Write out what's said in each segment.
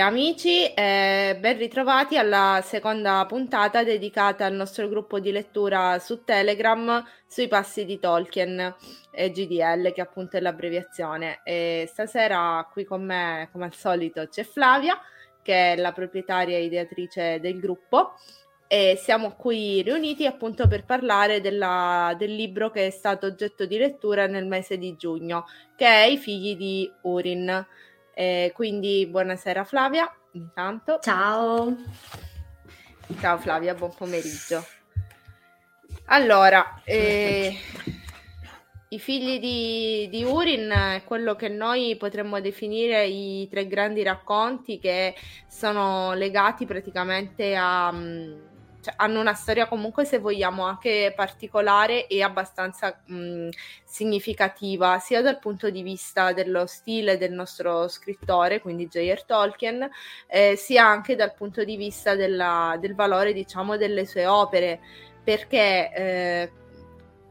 Amici, eh, ben ritrovati alla seconda puntata dedicata al nostro gruppo di lettura su Telegram sui passi di Tolkien e GDL, che appunto è l'abbreviazione. E stasera qui con me, come al solito, c'è Flavia, che è la proprietaria e ideatrice del gruppo. E siamo qui riuniti appunto per parlare della, del libro che è stato oggetto di lettura nel mese di giugno, che è I figli di Urin. Eh, quindi buonasera Flavia, intanto. Ciao. Ciao Flavia, buon pomeriggio. Allora, eh, i figli di, di, Urin è quello che noi potremmo definire i tre grandi racconti che sono legati praticamente a... Cioè, hanno una storia comunque, se vogliamo, anche particolare e abbastanza mh, significativa, sia dal punto di vista dello stile del nostro scrittore, quindi J.R. Tolkien, eh, sia anche dal punto di vista della, del valore, diciamo, delle sue opere, perché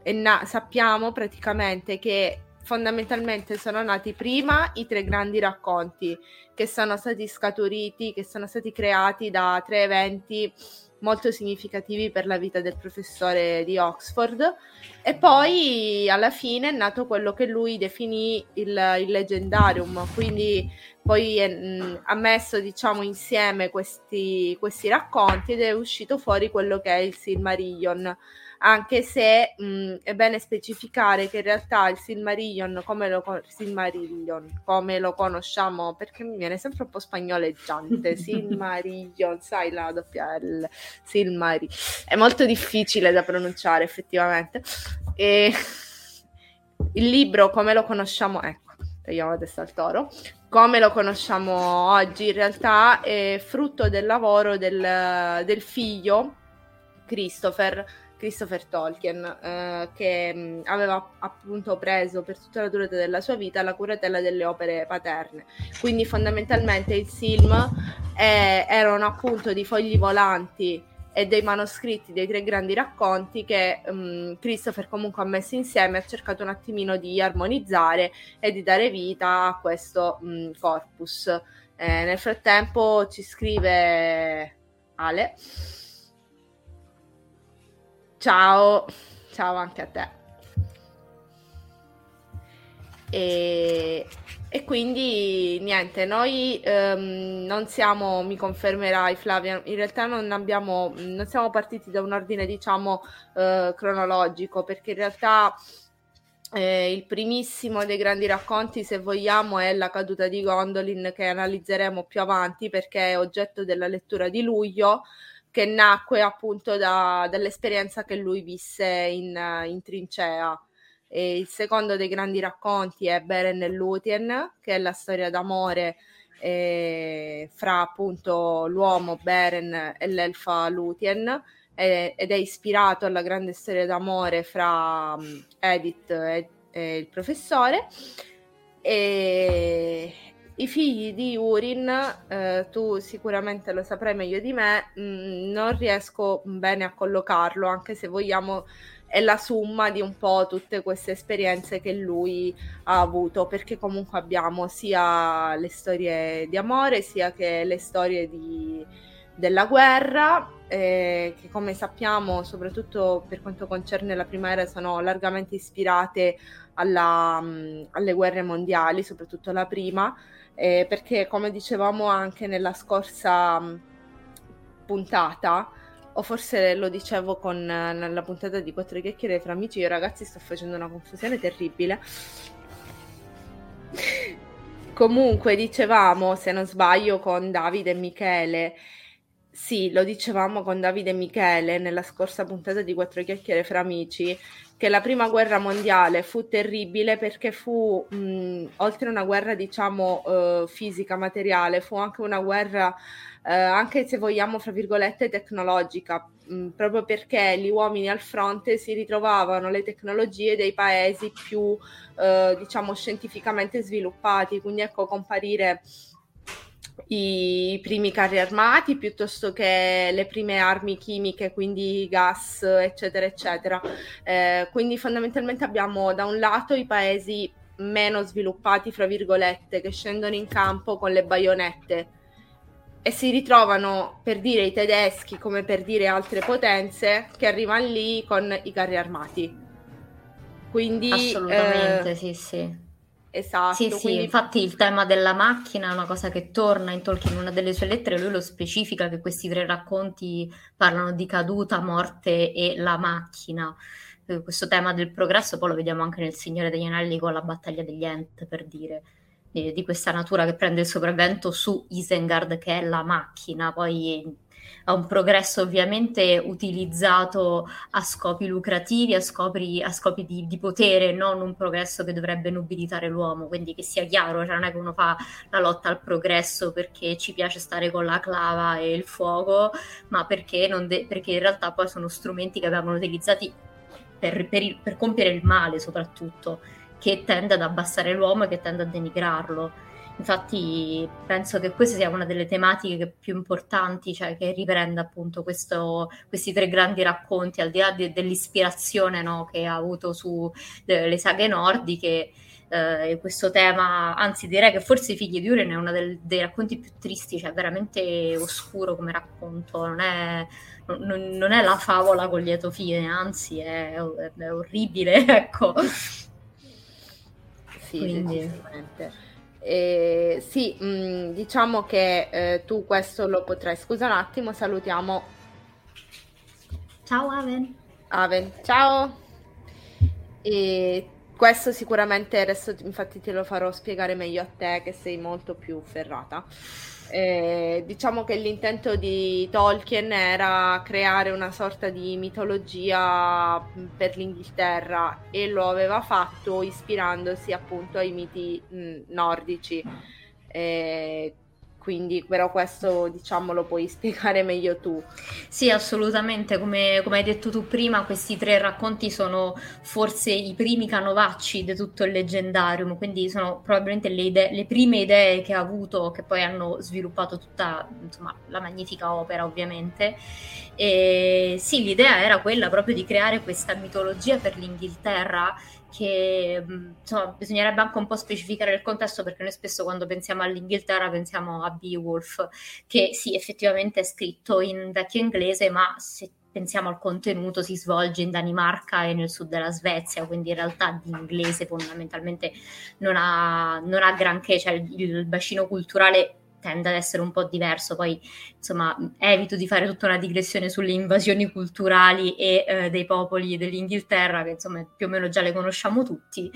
eh, na- sappiamo praticamente che fondamentalmente sono nati prima i tre grandi racconti che sono stati scaturiti, che sono stati creati da tre eventi molto significativi per la vita del professore di Oxford. E poi alla fine è nato quello che lui definì il, il leggendarium, quindi poi è, mh, ha messo diciamo insieme questi, questi racconti ed è uscito fuori quello che è il Silmarillion anche se mh, è bene specificare che in realtà il Silmarillion come lo, Silmarillion, come lo conosciamo, perché mi viene sempre un po' spagnoleggiante, Silmarillion, sai la doppia L, Silmari, è molto difficile da pronunciare effettivamente. E il libro come lo conosciamo, ecco, tagliamo testa al toro, come lo conosciamo oggi in realtà è frutto del lavoro del, del figlio Christopher Christopher Tolkien, eh, che mh, aveva appunto preso per tutta la durata della sua vita la curatela delle opere paterne. Quindi fondamentalmente il Silm è, erano appunto dei fogli volanti e dei manoscritti dei tre grandi racconti che um, Christopher comunque ha messo insieme ha cercato un attimino di armonizzare e di dare vita a questo um, corpus. Eh, nel frattempo ci scrive Ale. Ciao, ciao anche a te. E e quindi niente, noi ehm, non siamo, mi confermerai Flavia, in realtà non abbiamo, non siamo partiti da un ordine diciamo eh, cronologico perché in realtà eh, il primissimo dei grandi racconti, se vogliamo, è La caduta di Gondolin che analizzeremo più avanti perché è oggetto della lettura di luglio che nacque appunto da, dall'esperienza che lui visse in, in trincea. E il secondo dei grandi racconti è Beren e Lúthien, che è la storia d'amore eh, fra appunto l'uomo Beren e l'elfa Lúthien eh, ed è ispirato alla grande storia d'amore fra um, Edith e, e, il professore. E i figli di Urin, eh, tu sicuramente lo saprai meglio di me, mh, mm, non riesco bene a collocarlo, anche se vogliamo è la somma di un po' tutte queste esperienze che lui ha avuto, perché comunque abbiamo sia le storie di amore, sia che le storie di, della guerra, eh, che come sappiamo, soprattutto per quanto concerne la prima era, sono largamente ispirate alla, mh, alle guerre mondiali, soprattutto la prima, eh, perché come dicevamo anche nella scorsa mh, puntata, o forse lo dicevo con la puntata di quattro chiacchiere fra amici, io ragazzi sto facendo una confusione terribile. Comunque dicevamo, se non sbaglio, con Davide e Michele, sì, lo dicevamo con Davide e Michele nella scorsa puntata di Quattro chiacchiere fra amici, che la prima guerra mondiale fu terribile perché fu, mh, oltre a una guerra, diciamo, uh, fisica, materiale, fu anche una guerra eh, anche se vogliamo, fra virgolette, tecnologica, mh, proprio perché gli uomini al fronte si ritrovavano le tecnologie dei paesi più, eh, diciamo, scientificamente sviluppati, quindi ecco comparire i primi carri armati piuttosto che le prime armi chimiche, quindi gas, eccetera, eccetera. Eh, quindi fondamentalmente abbiamo da un lato i paesi meno sviluppati, fra virgolette, che scendono in campo con le baionette e si ritrovano per dire i tedeschi come per dire altre potenze che arrivano lì con i carri armati. Quindi assolutamente eh, sì, sì. Esatto. Sì, quindi... sì, infatti il tema della macchina è una cosa che torna in Tolkien in una delle sue lettere, lui lo specifica che questi tre racconti parlano di caduta, morte e la macchina. Eh, questo tema del progresso poi lo vediamo anche nel Signore degli Anelli con la battaglia degli Ent, per dire di, di questa natura che prende il sopravvento su Isengard, che è la macchina, poi ha un progresso ovviamente utilizzato a scopi lucrativi, a scopi, a scopi di, di, potere, non un progresso che dovrebbe nobilitare l'uomo, quindi che sia chiaro, cioè non è che uno fa la lotta al progresso perché ci piace stare con la clava e il fuoco, ma perché, de- perché in realtà poi sono strumenti che vengono utilizzati per, per, per compiere il male soprattutto che tende ad abbassare l'uomo e che tende a denigrarlo. Infatti penso che questa sia una delle tematiche più importanti, cioè che riprende appunto questo, questi tre grandi racconti, al di là de, dell'ispirazione no, che ha avuto sulle saghe nordiche. Eh, questo tema, anzi direi che forse I figli di Uren è uno del, dei racconti più tristi, cioè veramente oscuro come racconto, non è, non, non è la favola con lieto fine, anzi è, è orribile, ecco sì, Quindi... Eh, sì, mh, mm, diciamo che eh, tu questo lo potrai. Scusa un attimo, salutiamo. Ciao Aven. Aven, ciao. E questo sicuramente adesso infatti te lo farò spiegare meglio a te che sei molto più ferrata. Eh, diciamo che l'intento di Tolkien era creare una sorta di mitologia per l'Inghilterra e lo aveva fatto ispirandosi appunto ai miti mh, nordici. Eh, quindi però questo diciamo lo puoi spiegare meglio tu. Sì, assolutamente, come, come, hai detto tu prima, questi tre racconti sono forse i primi canovacci di tutto il leggendarium, quindi sono probabilmente le, idee, le prime idee che ha avuto, che poi hanno sviluppato tutta insomma, la magnifica opera ovviamente. E sì, l'idea era quella proprio di creare questa mitologia per l'Inghilterra che insomma, bisognerebbe anche un po' specificare il contesto perché noi spesso quando pensiamo all'Inghilterra pensiamo a Beowulf, che sì, effettivamente è scritto in vecchio inglese, ma se pensiamo al contenuto, si svolge in Danimarca e nel sud della Svezia, quindi in realtà di inglese fondamentalmente non ha, non ha granché, cioè il, il bacino culturale tende ad essere un po' diverso. Poi, insomma, evito di fare tutta una digressione sulle invasioni culturali e eh, dei popoli dell'Inghilterra, che insomma più o meno già le conosciamo tutti.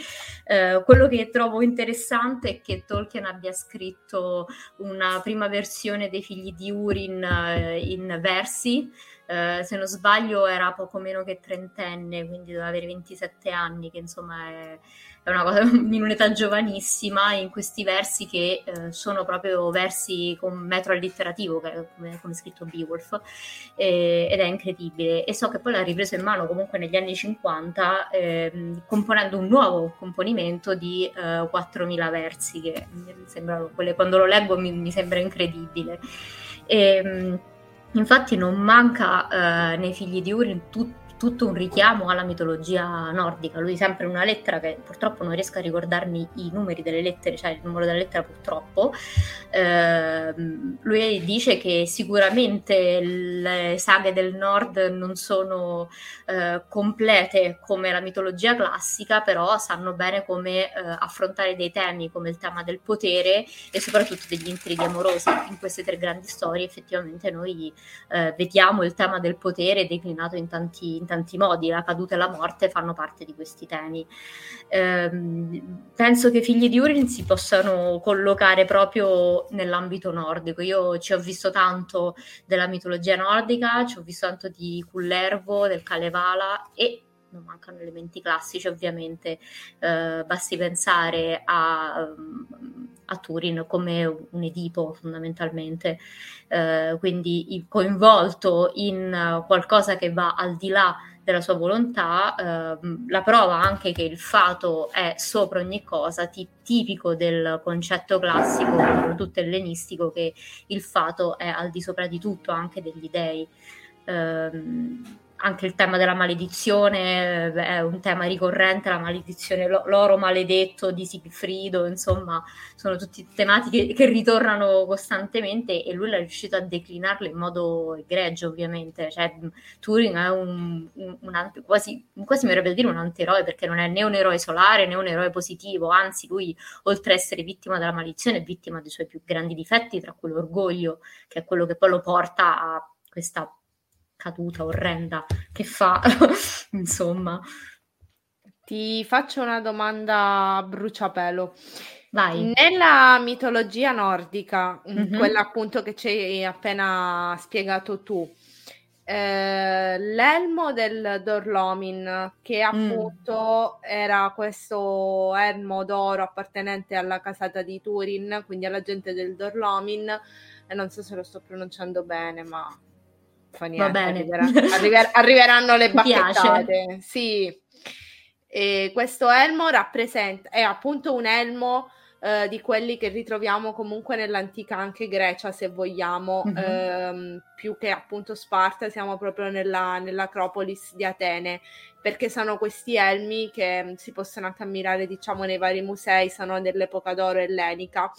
Eh, quello che trovo interessante è che Tolkien abbia scritto una prima versione dei figli di Urin eh, in versi. Uh, se non sbaglio era poco meno che trentenne, quindi doveva avere 27 anni, che insomma è, è una cosa in un'età giovanissima, in questi versi che eh, sono proprio versi con metro allitterativo, come, come scritto Beowulf, eh, ed è incredibile. E so che poi l'ha ripreso in mano comunque negli anni 50, eh, componendo un nuovo componimento di 4.000 versi, che sembrano, quelle, quando lo leggo mi, mi sembra incredibile. E, ehm, infatti non manca eh, nei figli di Urin tutto tutto un richiamo alla mitologia nordica. Lui sempre una lettera che purtroppo non riesco a ricordarmi i numeri delle lettere, cioè il numero della lettera purtroppo, eh, lui dice che sicuramente le saghe del nord non sono eh, complete come la mitologia classica, però sanno bene come eh, affrontare dei temi come il tema del potere e soprattutto degli intrighi amorosi. In queste tre grandi storie effettivamente noi eh, vediamo il tema del potere declinato in tanti, in tanti tanti modi, la caduta e la morte fanno parte di questi temi. Eh, penso che Figli di Urin si possano collocare proprio nell'ambito nordico. Io ci ho visto tanto della mitologia nordica, ci ho visto tanto di Cullervo, del Kalevala e non mancano elementi classici ovviamente, eh, basti pensare a, a, Turin come un Edipo fondamentalmente, eh, quindi coinvolto in qualcosa che va al di là della sua volontà, eh, la prova anche che il fato è sopra ogni cosa, t- tipico del concetto classico, soprattutto ellenistico, che il fato è al di sopra di tutto, anche degli dei. Eh, anche il tema della maledizione eh, è un tema ricorrente, la maledizione, l'oro maledetto di Sigfrido, insomma, sono tutte tematiche che ritornano costantemente e lui è riuscito a declinarle in modo egregio, ovviamente. Cioè, Turing è un, un, un quasi, quasi mi verrebbe da dire un antieroe perché non è né un eroe solare né un eroe positivo, anzi, lui, oltre ad essere vittima della maledizione, è vittima dei suoi più grandi difetti, tra cui l'orgoglio, che è quello che poi lo porta a questa caduta orrenda che fa, insomma. Ti faccio una domanda a bruciapelo. Vai. Nella mitologia nordica, mm-hmm. quella appunto che ci hai appena spiegato tu, eh, l'elmo del Dorlomin, che mm. appunto mm. era questo elmo d'oro appartenente alla casata di Turin, quindi alla gente del Dorlomin, e non so se lo sto pronunciando bene, ma fa niente, Va bene. Arriver, arriveranno le bacchettate. Sì. E questo elmo rappresenta, è appunto un elmo eh, di quelli che ritroviamo comunque nell'antica anche Grecia, se vogliamo, mm-hmm. ehm, più che appunto Sparta, siamo proprio nella, nell'Acropolis di Atene, perché sono questi elmi che si possono anche ammirare, diciamo, nei vari musei, sono dell'epoca d'oro ellenica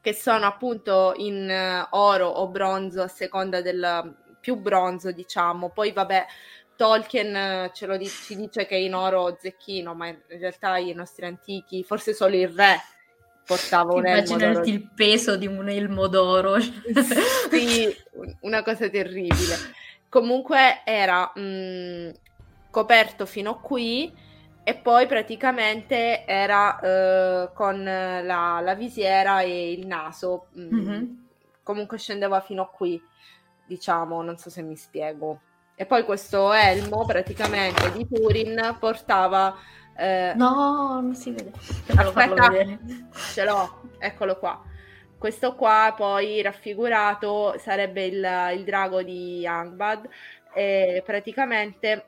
che sono appunto in uh, oro o bronzo a seconda del, più bronzo, diciamo. Poi vabbè, Tolkien eh, ce lo di- ci dice che è in oro zecchino, ma in realtà i nostri antichi, forse solo il re portava un elmo Immaginarti il peso di un elmo d'oro. sì, una cosa terribile. Comunque era mh, mm, coperto fino a qui e poi praticamente era uh, con la, la, visiera e il naso. Mh, mm-hmm. Comunque scendeva fino a qui diciamo, non so se mi spiego. E poi questo elmo praticamente di Turin portava... Eh... No, non si vede. Aspetta, ce l'ho, eccolo qua. Questo qua poi raffigurato sarebbe il, il drago di Angbad e praticamente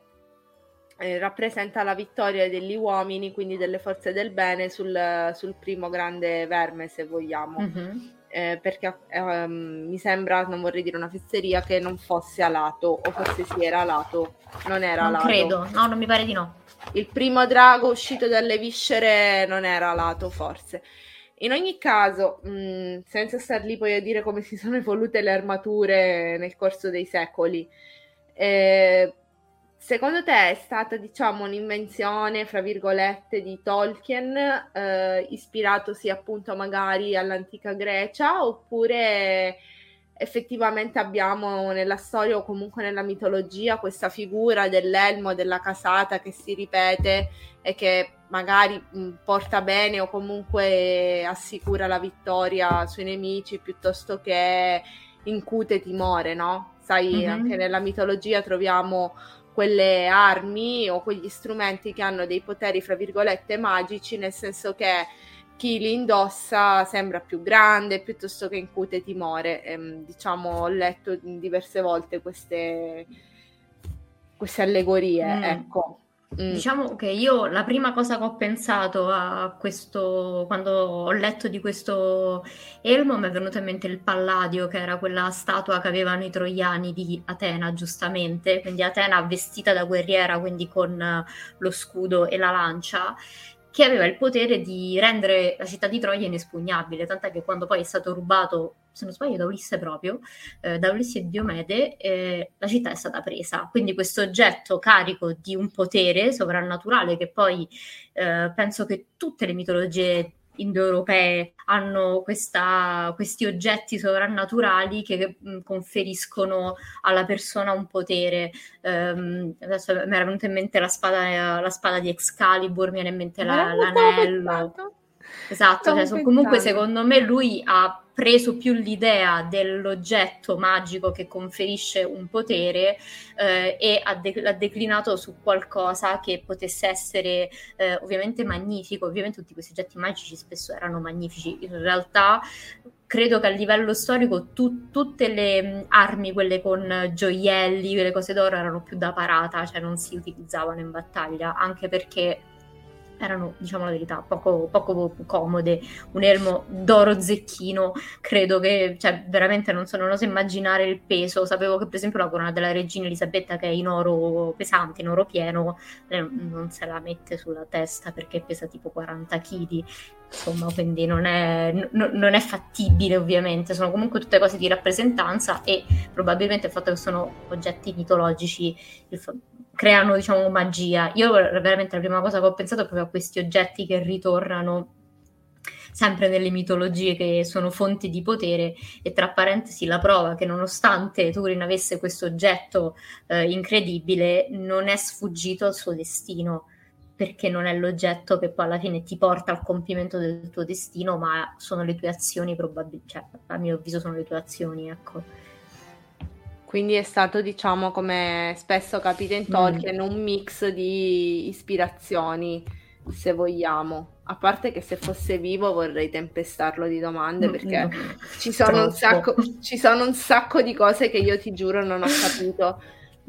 eh, rappresenta la vittoria degli uomini, quindi delle forze del bene sul, sul primo grande verme, se vogliamo. Mm-hmm eh, perché ehm, mi sembra, non vorrei dire una fesseria, che non fosse alato, o forse sì era alato, non era non alato. credo, no, non mi pare di no. Il primo drago uscito dalle viscere non era alato, forse. In ogni caso, mh, senza star lì poi a dire come si sono evolute le armature nel corso dei secoli, Eh, secondo te è stata, diciamo, un'invenzione, fra virgolette, di Tolkien, eh, ispiratosi appunto magari all'antica Grecia, oppure effettivamente abbiamo nella storia o comunque nella mitologia questa figura dell'elmo, della casata che si ripete e che magari mh, porta bene o comunque assicura la vittoria sui nemici piuttosto che incute timore, no? Sai, mm-hmm. anche nella mitologia troviamo quelle armi o quegli strumenti che hanno dei poteri, fra virgolette, magici, nel senso che chi li indossa sembra più grande piuttosto che incute timore. Ehm, diciamo, ho letto diverse volte queste, queste allegorie, mm. ecco. Mm. Diciamo che io la prima cosa che ho pensato a questo, quando ho letto di questo elmo, mi è venuto in mente il Palladio, che era quella statua che avevano i troiani di Atena, giustamente, quindi Atena vestita da guerriera, quindi con lo scudo e la lancia che aveva il potere di rendere la città di Troia inespugnabile, tant'è che quando poi è stato rubato, se non sbaglio, da Ulisse proprio, eh, da Ulisse e Diomede, eh, la città è stata presa. Quindi questo oggetto carico di un potere sovrannaturale che poi eh, penso che tutte le mitologie indoeuropee hanno questa, questi oggetti sovrannaturali che mh, conferiscono alla persona un potere. Um, adesso mi era venuta in mente la spada, la spada di Excalibur, mi viene in mente la, l'anello. Esatto, cioè, comunque secondo me lui ha preso più l'idea dell'oggetto magico che conferisce un potere eh, e ha, de- l'ha, declinato su qualcosa che potesse essere eh, ovviamente magnifico. Ovviamente tutti questi oggetti magici spesso erano magnifici, in realtà credo che a livello storico tu, tutte le mh, armi, quelle con gioielli, quelle cose d'oro, erano più da parata, cioè non si utilizzavano in battaglia, anche perché erano, diciamo la verità, poco, poco comode. Un elmo d'oro zecchino, credo che, cioè, veramente non so, non oso immaginare il peso. Sapevo che, per esempio, la corona della regina Elisabetta, che è in oro pesante, in oro pieno, non se la mette sulla testa perché pesa tipo 40 kg. Insomma, quindi non è, n- non è fattibile, ovviamente. Sono comunque tutte cose di rappresentanza e probabilmente il fatto che sono oggetti mitologici, il, creano, diciamo, magia. Io veramente la prima cosa che ho pensato è proprio a questi oggetti che ritornano sempre nelle mitologie che sono fonti di potere e tra parentesi la prova che nonostante Turin avesse questo oggetto eh, incredibile non è sfuggito al suo destino perché non è l'oggetto che poi alla fine ti porta al compimento del tuo destino ma sono le tue azioni probabilmente cioè a mio avviso sono le tue azioni ecco quindi è stato, diciamo, come spesso capita in Tolkien, mm. un mix di ispirazioni, se vogliamo. A parte che se fosse vivo vorrei tempestarlo di domande mm, perché no. ci, sono sacco, ci, sono un sacco, di cose che io ti giuro non ho capito.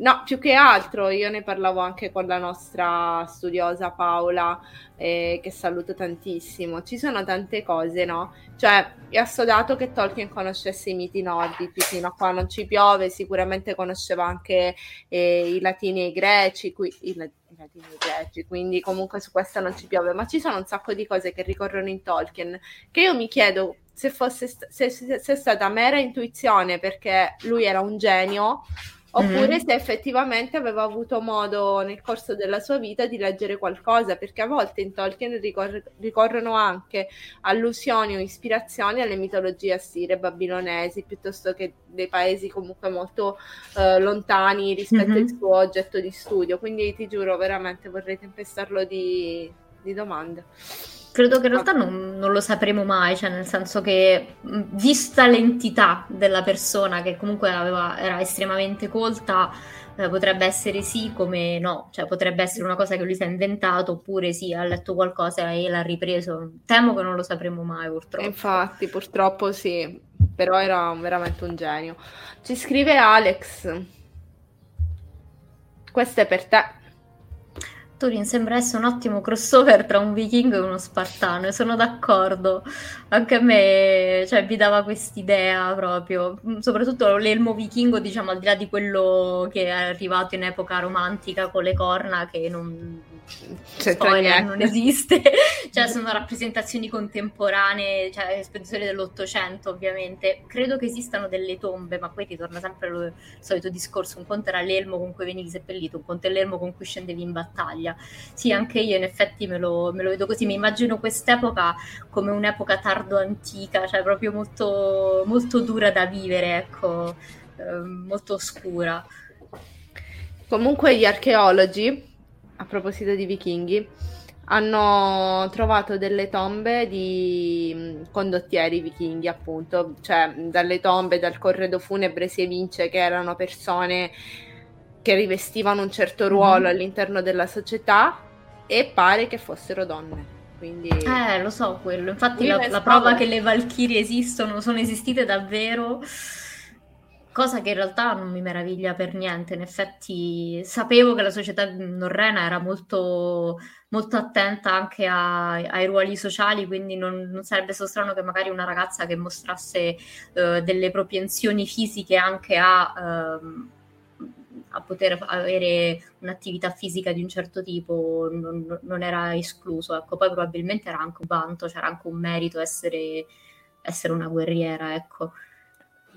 No, più che altro io ne parlavo anche con la nostra studiosa Paola, eh, che saluto tantissimo. Ci sono tante cose, no? Cioè, è assodato che Tolkien conoscesse i miti nordici, fino a qua non ci piove, sicuramente conosceva anche eh, i latini e i greci, qui, i, i latini e i greci, quindi comunque su questo non ci piove, ma ci sono un sacco di cose che ricorrono in Tolkien, che io mi chiedo se fosse se, se, se è stata mera intuizione perché lui era un genio oppure mm-hmm. se effettivamente aveva avuto modo nel corso della sua vita di leggere qualcosa, perché a volte in Tolkien ricor- ricorrono anche allusioni o ispirazioni alle mitologie assire, babilonesi, piuttosto che dei paesi comunque molto uh, lontani rispetto mm-hmm. al suo oggetto di studio. Quindi ti giuro, veramente vorrei tempestarlo di, di domande. Credo che in realtà non, non, lo sapremo mai, cioè nel senso che vista l'entità della persona che comunque aveva, era estremamente colta, eh, potrebbe essere sì come no, cioè potrebbe essere una cosa che lui si è inventato oppure sì, ha letto qualcosa e l'ha ripreso. Temo che non lo sapremo mai purtroppo. Infatti, purtroppo sì, però era veramente un genio. Ci scrive Alex. Questo è per te. Turin sembra essere un ottimo crossover tra un vichingo e uno spartano, e sono d'accordo. Anche a me cioè, mi dava quest'idea proprio, mm, soprattutto l'elmo vichingo, diciamo, al di là di quello che è arrivato in epoca romantica con le corna, che non, spoiler non esiste, cioè sono rappresentazioni contemporanee, cioè spedizioni dell'Ottocento ovviamente. Credo che esistano delle tombe, ma poi ti torna sempre il solito discorso, un conto era l'elmo con cui venivi seppellito, un conto è l'elmo con cui scendevi in battaglia. Sì, anche io in effetti me lo, me lo vedo così, mi immagino quest'epoca come un'epoca tardo antica, cioè proprio molto, molto dura da vivere, ecco, eh, molto oscura. Comunque gli archeologi a proposito di vichinghi, hanno trovato delle tombe di condottieri vichinghi, appunto, cioè dalle tombe, dal corredo funebre si evince che erano persone che rivestivano un certo mhm. ruolo mm-hmm. all'interno della società e pare che fossero donne. Quindi... Eh, lo so quello. Infatti la, la prova che le Valchirie esistono, sono esistite davvero cosa che in realtà non mi meraviglia per niente. In effetti sapevo che la società norrena era molto, molto attenta anche a, ai ruoli sociali, quindi non, non, sarebbe stato strano che magari una ragazza che mostrasse uh, delle propensioni fisiche anche a... Uh, a poter avere un'attività fisica di un certo tipo non, non, era escluso. Ecco, poi probabilmente era anche un vanto, c'era anche un merito essere, essere una guerriera, ecco.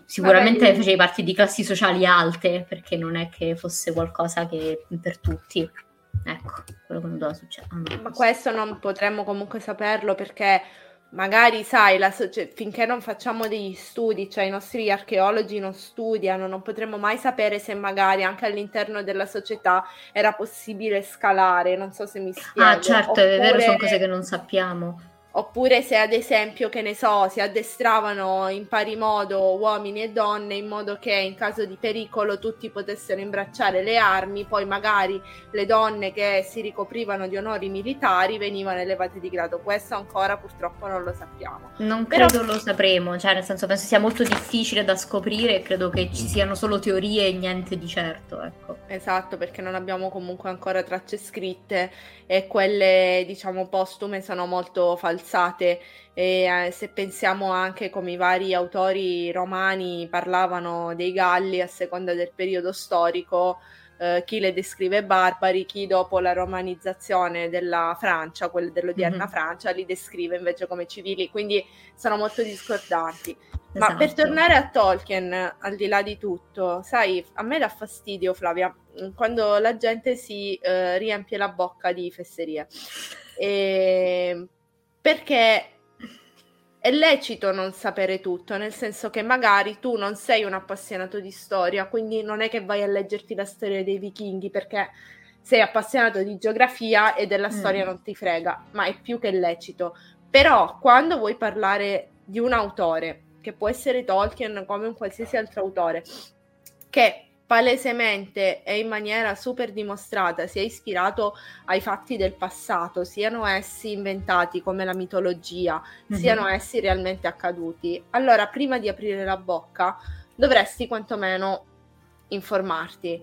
Sicuramente Vabbè, facevi parte di classi sociali alte, perché non è che fosse qualcosa che per tutti. Ecco, quello che non doveva succedere. Ah, Ma questo non potremmo comunque saperlo perché magari, sai, so- cioè, finché non facciamo degli studi, cioè i nostri archeologi non studiano, non potremo mai sapere se magari anche all'interno della società era possibile scalare, non so se mi spiego. Ah, certo, Oppure... è vero, sono cose che non sappiamo. Oppure se ad esempio, che ne so, si addestravano in pari modo uomini e donne in modo che in caso di pericolo tutti potessero imbracciare le armi, poi magari le donne che si ricoprivano di onori militari venivano elevate di grado. Questo ancora purtroppo non lo sappiamo. Non Però... credo lo sapremo, cioè nel senso penso sia molto difficile da scoprire credo che ci siano solo teorie e niente di certo, ecco. Esatto, perché non abbiamo comunque ancora tracce scritte e quelle diciamo postume sono molto falsate e eh, se pensiamo anche come i vari autori romani parlavano dei Galli a seconda del periodo storico eh, chi le descrive barbari, chi dopo la romanizzazione della Francia, quella dell'odierna mm-hmm. Francia, li descrive invece come civili, quindi sono molto discordanti. Esatto. Ma per esatto. tornare a Tolkien, al di là di tutto, sai, a me dà fastidio, Flavia, quando la gente si eh, riempie la bocca di fesserie. E... Perché è lecito non sapere tutto, nel senso che magari tu non sei un appassionato di storia, quindi non è che vai a leggerti la storia dei vichinghi perché sei appassionato di geografia e della mm. storia non ti frega, ma è più che lecito. Però quando vuoi parlare di un autore, che può essere Tolkien come un qualsiasi altro autore, che palesemente e in maniera super dimostrata si è ispirato ai fatti del passato, siano essi inventati come la mitologia, mm-hmm. siano essi realmente accaduti, allora prima di aprire la bocca dovresti quantomeno informarti.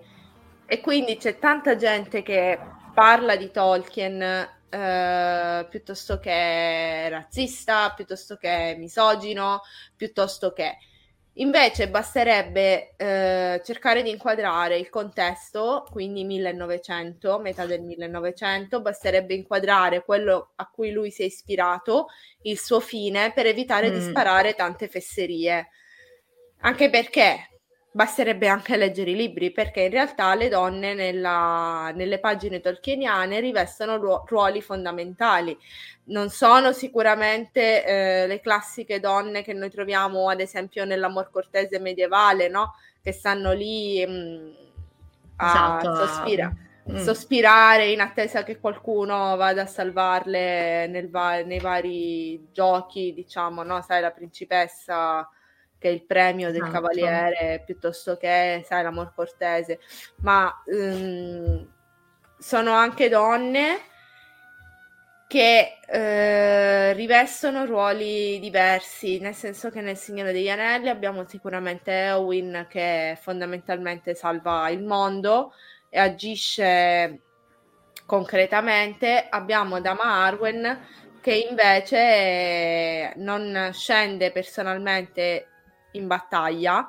E quindi c'è tanta gente che parla di Tolkien eh, piuttosto che razzista, piuttosto che misogino, piuttosto che Invece basterebbe eh, cercare di inquadrare il contesto, quindi 1900, metà del 1900, basterebbe inquadrare quello a cui lui si è ispirato, il suo fine, per evitare mm. di sparare tante fesserie. Anche perché basterebbe anche leggere i libri, perché in realtà le donne nella, nelle pagine tolkieniane rivestono ruo- ruoli fondamentali. Non sono sicuramente eh, le classiche donne che noi troviamo, ad esempio, nell'amor cortese medievale, no? Che stanno lì mh, mm, a esatto. sospira- mm. sospirare in attesa che qualcuno vada a salvarle va- nei vari giochi, diciamo, no? Sai, la principessa che è il premio del esatto. cavaliere piuttosto che, sai, l'amor cortese, ma um, sono anche donne che eh, rivestono ruoli diversi, nel senso che nel Signore degli Anelli abbiamo sicuramente Eowyn che fondamentalmente salva il mondo e agisce concretamente, abbiamo Dama Arwen che invece non scende personalmente in battaglia,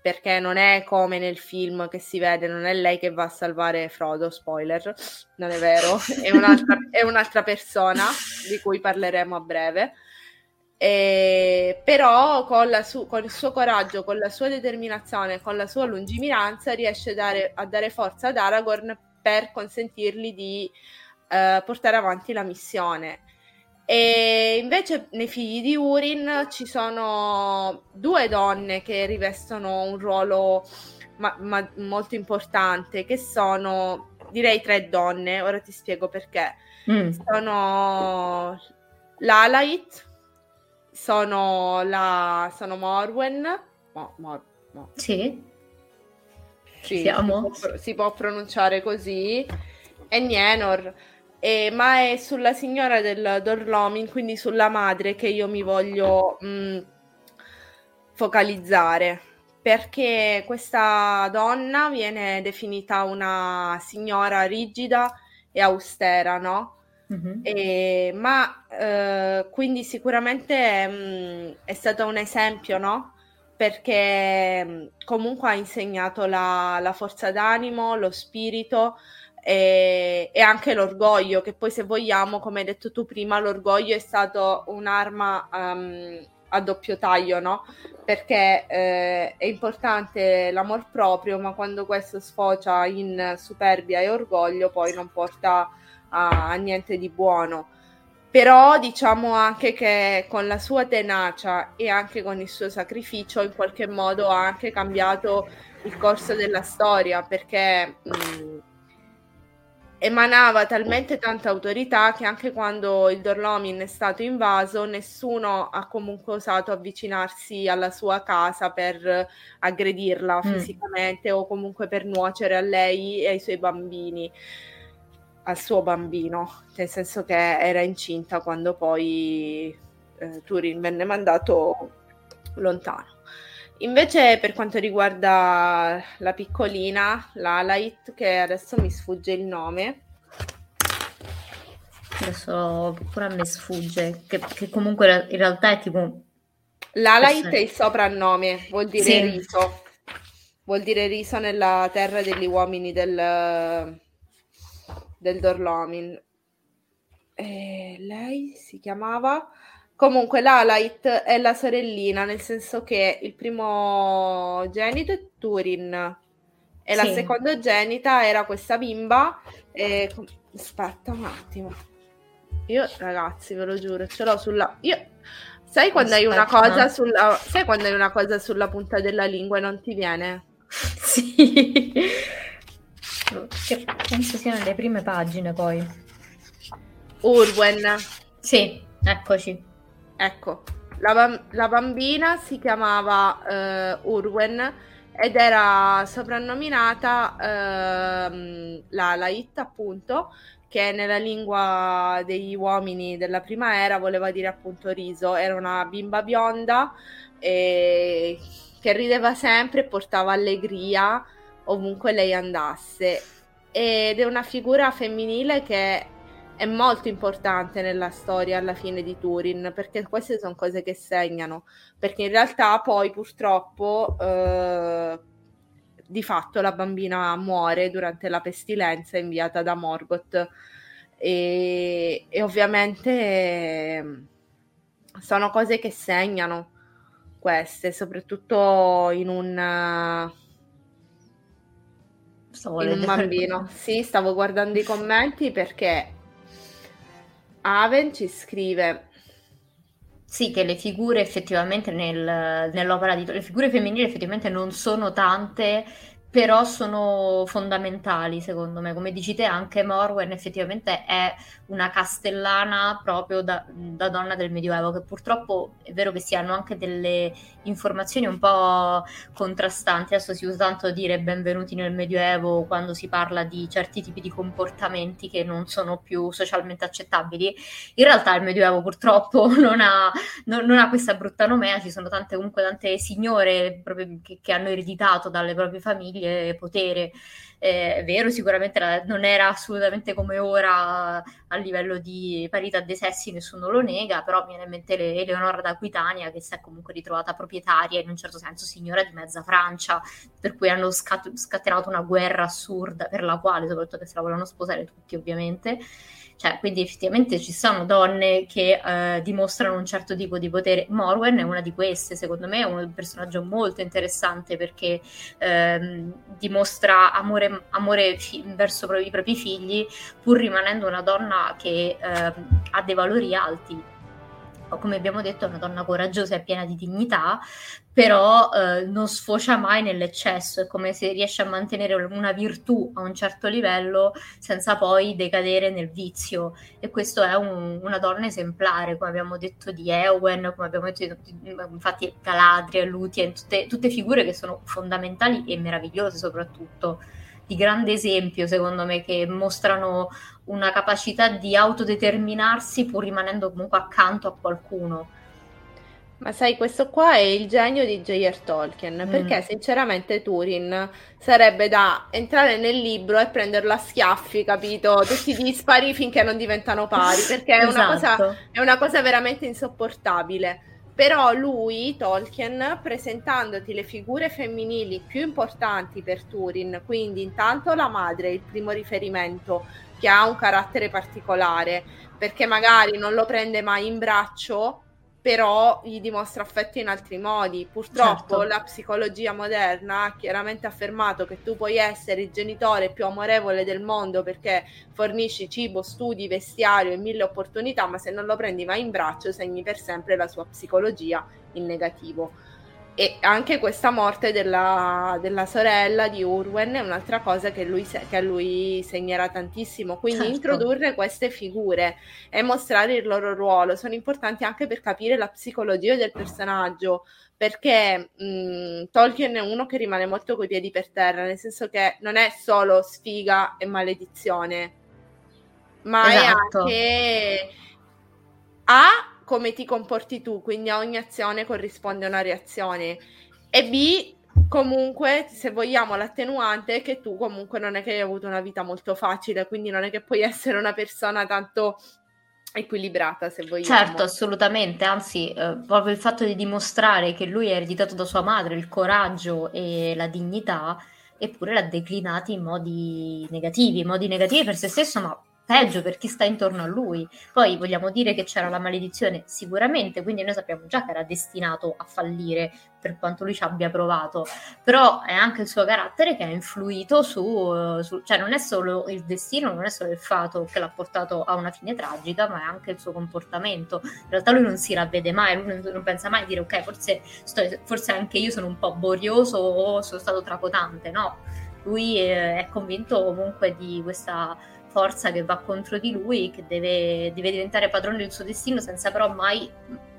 perché non è come nel film che si vede, non è lei che va a salvare Frodo, spoiler, non è vero, è un'altra, è un'altra persona di cui parleremo a breve. E, però con, su, con, il suo coraggio, con la sua determinazione, con la sua lungimiranza riesce a dare, a dare forza ad Aragorn per consentirgli di uh, portare avanti la missione. E invece nei figli di Urin ci sono due donne che rivestono un ruolo ma- ma- molto importante, che sono, direi tre donne, ora ti spiego perché. Mm. Sono l'Alait, sono, la, sono Morwen, no, Mor- no. Sì. sì si, può, si può pronunciare così, e Nienor eh, ma è sulla signora del Dorlomin, quindi sulla madre che io mi voglio mh, mm, focalizzare. Perché questa donna viene definita una signora rigida e austera, no? Mm-hmm. E, ma eh, quindi sicuramente mh, mm, è stato un esempio, no? Perché mh, mm, comunque ha insegnato la, la forza d'animo, lo spirito, e, e, anche l'orgoglio, che poi se vogliamo, come hai detto tu prima, l'orgoglio è stato un'arma um, a doppio taglio, no? Perché eh, è importante l'amor proprio, ma quando questo sfocia in superbia e orgoglio, poi non porta a, a niente di buono. Però diciamo anche che con la sua tenacia e anche con il suo sacrificio in qualche modo ha anche cambiato il corso della storia perché mh, emanava talmente tanta autorità che anche quando il Dorlomin è stato invaso nessuno ha comunque osato avvicinarsi alla sua casa per aggredirla mm. fisicamente o comunque per nuocere a lei e ai suoi bambini al suo bambino nel senso che era incinta quando poi eh, Turin venne mandato lontano Invece per quanto riguarda la piccolina, la Light, che adesso mi sfugge il nome. Adesso pure a me sfugge, che, che comunque in realtà è tipo... La Light è il soprannome, vuol dire sì. riso. Vuol dire riso nella terra degli uomini del, del Dorlomin. E lei si chiamava... Comunque l'Alait è la sorellina, nel senso che il primo genito è Turin e sì. la secondogenita era questa bimba. E... Aspetta un attimo. Io, ragazzi, ve lo giuro, ce l'ho sulla. Io... Sai quando Aspetta. hai una cosa sulla. Sai quando hai una cosa sulla punta della lingua e non ti viene? Sì. Che penso siano le prime pagine poi. Urwen. Sì, eccoci. Ecco, la, la bambina si chiamava uh, Urwen ed era soprannominata uh, la Lait, appunto, che nella lingua degli uomini della prima era voleva dire appunto riso. Era una bimba bionda e... che rideva sempre e portava allegria ovunque lei andasse. Ed è una figura femminile che è molto importante nella storia alla fine di Turin perché queste sono cose che segnano perché in realtà poi purtroppo eh, di fatto la bambina muore durante la pestilenza inviata da Morgoth e, e ovviamente eh, sono cose che segnano queste soprattutto in un Stavo in un bambino. Sì, stavo guardando i commenti perché Aven ci scrive. Sì, che le figure effettivamente nel, nell'opera di le figure femminili effettivamente non sono tante però sono fondamentali secondo me. Come dici te, anche Morwen effettivamente è una castellana proprio da, da, donna del Medioevo, che purtroppo è vero che si hanno anche delle informazioni un po' contrastanti. Adesso si usa tanto dire benvenuti nel Medioevo quando si parla di certi tipi di comportamenti che non sono più socialmente accettabili. In realtà il Medioevo purtroppo non ha, non, non ha questa brutta nomea, ci sono tante comunque tante signore che, che hanno ereditato dalle proprie famiglie scegliere potere. Eh, è vero, sicuramente la, non era assolutamente come ora a livello di parità dei sessi, nessuno lo nega, però mi viene in mente le, Eleonora d'Aquitania che si è comunque ritrovata proprietaria, in un certo senso signora di mezza Francia, per cui hanno scat- scatenato una guerra assurda per la quale, soprattutto che se la volevano sposare tutti ovviamente, cioè, quindi effettivamente ci sono donne che eh, dimostrano un certo tipo di potere. Morwen è una di queste, secondo me è un personaggio molto interessante perché ehm, dimostra amore, amore fi- verso i propri figli pur rimanendo una donna che eh, ha dei valori alti come abbiamo detto, è una donna coraggiosa e piena di dignità, però eh, non sfocia mai nell'eccesso, è come se riesce a mantenere una virtù a un certo livello senza poi decadere nel vizio. E questo è un, una donna esemplare, come abbiamo detto di Ewen, come abbiamo detto di, infatti Galadriel, Lutien, tutte, tutte figure che sono fondamentali e meravigliose soprattutto di grande esempio, secondo me, che mostrano una capacità di autodeterminarsi pur rimanendo comunque accanto a qualcuno. Ma sai, questo qua è il genio di J.R. Tolkien, mm. perché sinceramente Turin sarebbe da entrare nel libro e prenderlo a schiaffi, capito? Tutti dispari finché non diventano pari, perché è, esatto. una, cosa, esatto. è una cosa veramente insopportabile. Però lui, Tolkien, presentandoti le figure femminili più importanti per Turin, quindi intanto la madre, il primo riferimento, che ha un carattere particolare, perché magari non lo prende mai in braccio, però gli dimostra affetto in altri modi. Purtroppo certo. la psicologia moderna ha chiaramente affermato che tu puoi essere il genitore più amorevole del mondo perché fornisci cibo, studi, vestiario e mille opportunità, ma se non lo prendi mai in braccio segni per sempre la sua psicologia in negativo. E anche questa morte della, della, sorella di Urwen è un'altra cosa che, lui, che a lui segnerà tantissimo. Quindi certo. introdurre queste figure e mostrare il loro ruolo sono importanti anche per capire la psicologia del personaggio. Perché mh, Tolkien è uno che rimane molto coi piedi per terra, nel senso che non è solo sfiga e maledizione, ma esatto. è anche ha come ti comporti tu, quindi a ogni azione corrisponde una reazione. E B, comunque, se vogliamo l'attenuante, è che tu comunque non è che hai avuto una vita molto facile, quindi non è che puoi essere una persona tanto equilibrata, se vogliamo. Certo, assolutamente, anzi, eh, proprio il fatto di dimostrare che lui ha ereditato da sua madre il coraggio e la dignità, eppure l'ha declinati in modi negativi, in modi negativi per se stesso, ma peggio per chi sta intorno a lui. Poi vogliamo dire che c'era la maledizione, sicuramente, quindi noi sappiamo già che era destinato a fallire per quanto lui ci abbia provato, però è anche il suo carattere che ha influito su, su, cioè non è solo il destino, non è solo il fato che l'ha portato a una fine tragica, ma è anche il suo comportamento. In realtà lui non si ravvede mai, lui non, non pensa mai di dire ok, forse, sto, forse anche io sono un po' borioso o sono stato trapotante, no. Lui è, è convinto comunque di questa forza che va contro di lui, che deve, deve diventare padrone del suo destino senza però mai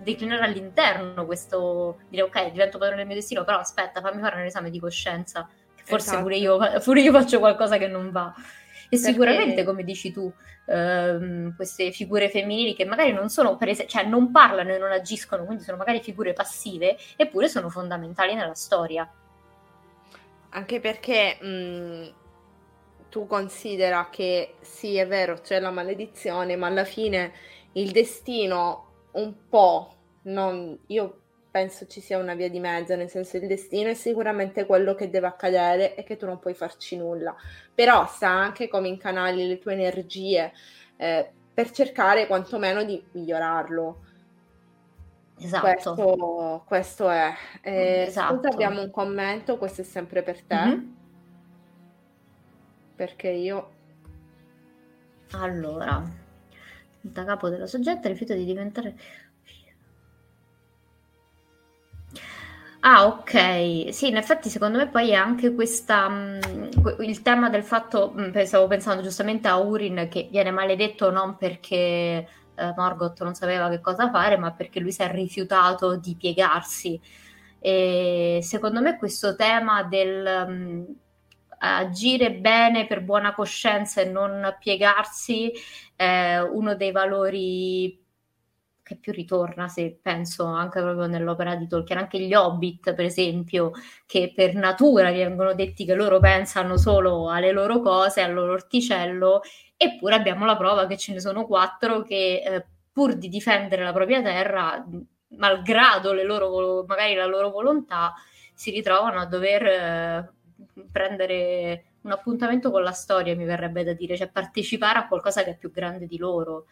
declinare all'interno questo, dire ok, divento padrone del mio destino, però aspetta, fammi fare un esame di coscienza, che forse esatto. pure, io, pure, io, faccio qualcosa che non va. E Perché... sicuramente, come dici tu, ehm, queste figure femminili che magari non sono prese, cioè non parlano e non agiscono, quindi sono magari figure passive, eppure sono fondamentali nella storia. Anche perché mh, tu considera che sì, è vero, c'è la maledizione, ma alla fine il destino un po', non, io penso ci sia una via di mezzo, nel senso il destino è sicuramente quello che deve accadere e che tu non puoi farci nulla, però sa anche come incanali le tue energie eh, per cercare quantomeno di migliorarlo. Esatto. Questo, questo è. Eh, esatto. Scusa, abbiamo un commento, questo è sempre per te. Mm-hmm perché io... Allora, da capo della soggetta rifiuta di diventare... Ah, ok. Sì, in effetti secondo me poi è anche questa mh, mm, il tema del fatto, mh, mm, stavo pensando giustamente a Urin che viene maledetto non perché eh, Morgoth non sapeva che cosa fare, ma perché lui si è rifiutato di piegarsi. E secondo me questo tema del, mh, mm, agire bene per buona coscienza e non piegarsi è uno dei valori che più ritorna, se penso anche proprio nell'opera di Tolkien, anche gli Hobbit, per esempio, che per natura vengono detti che loro pensano solo alle loro cose, al loro orticello, eppure abbiamo la prova che ce ne sono quattro che eh, pur di difendere la propria terra, malgrado le loro, magari la loro volontà, si ritrovano a dover eh, prendere un appuntamento con la storia, mi verrebbe da dire, cioè partecipare a qualcosa che è più grande di loro.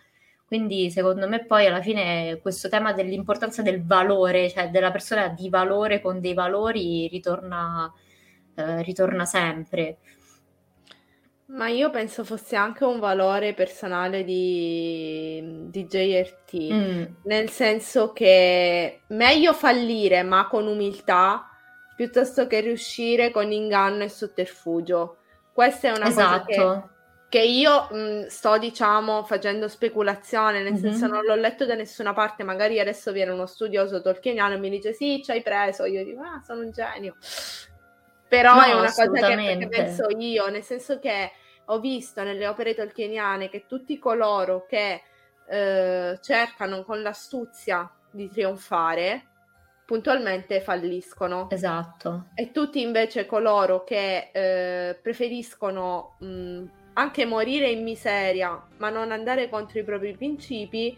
Quindi secondo me poi alla fine questo tema dell'importanza del valore, cioè della persona di valore con dei valori, ritorna, eh, ritorna sempre. Ma io penso fosse anche un valore personale di, di JRT, mm. nel senso che meglio fallire ma con umiltà piuttosto che riuscire con inganno e sotterfugio. Questa è una esatto. cosa che esatto che io mh, sto, diciamo, facendo speculazione, nel mm-hmm. senso non l'ho letto da nessuna parte, magari adesso viene uno studioso tolkieniano e mi dice sì, ci hai preso, io dico ah, sono un genio. Però no, è una cosa che, che, penso io, nel senso che ho visto nelle opere tolkieniane che tutti coloro che eh, cercano con l'astuzia di trionfare, puntualmente falliscono. Esatto. E tutti invece coloro che eh, preferiscono... Mh, anche morire in miseria, ma non andare contro i propri principi,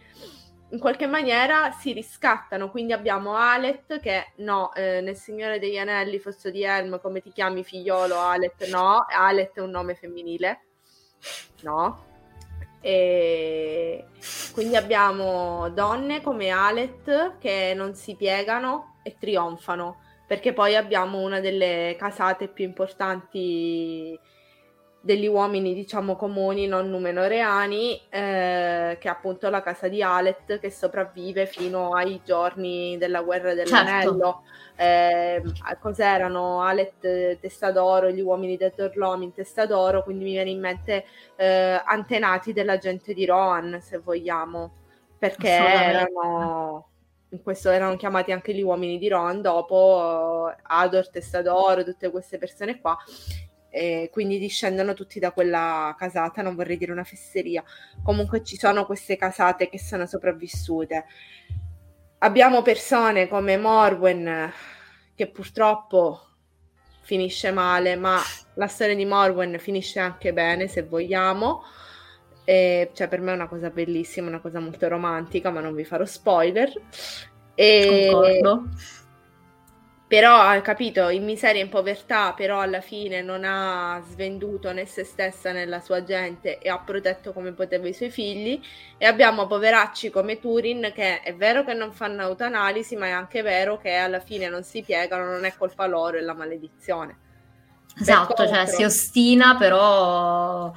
in qualche maniera si riscattano. Quindi abbiamo Alet che no, eh, nel Signore degli Anelli, Fosso di Helm, come ti chiami figliolo Alet? No, Alet è un nome femminile. No. E quindi abbiamo donne come Alet che non si piegano e trionfano, perché poi abbiamo una delle casate più importanti degli uomini, diciamo, comuni, non numenoreani, eh, che è appunto la casa di Alet, che sopravvive fino ai giorni della guerra dell'anello. Certo. Eh, cos'erano Alet Testa d'Oro, gli uomini del Torlomi in Testa d'Oro, quindi mi viene in mente eh, antenati della gente di Rohan, se vogliamo, perché erano... In questo erano chiamati anche gli uomini di Rohan dopo Ador, Testa d'Oro, tutte queste persone qua e quindi discendono tutti da quella casata, non vorrei dire una fesseria. Comunque ci sono queste casate che sono sopravvissute. Abbiamo persone come Morwen che purtroppo finisce male, ma la storia di Morwen finisce anche bene se vogliamo. E, cioè, per me è una cosa bellissima, una cosa molto romantica, ma non vi farò spoiler. E, Concordo però ha capito in miseria e in povertà, però alla fine non ha svenduto né se stessa né la sua gente e ha protetto come poteva i suoi figli. E abbiamo poveracci come Turin che è vero che non fanno autoanalisi, ma è anche vero che alla fine non si piegano, non è colpa loro, è la maledizione. Esatto, cioè, contro... cioè si ostina, però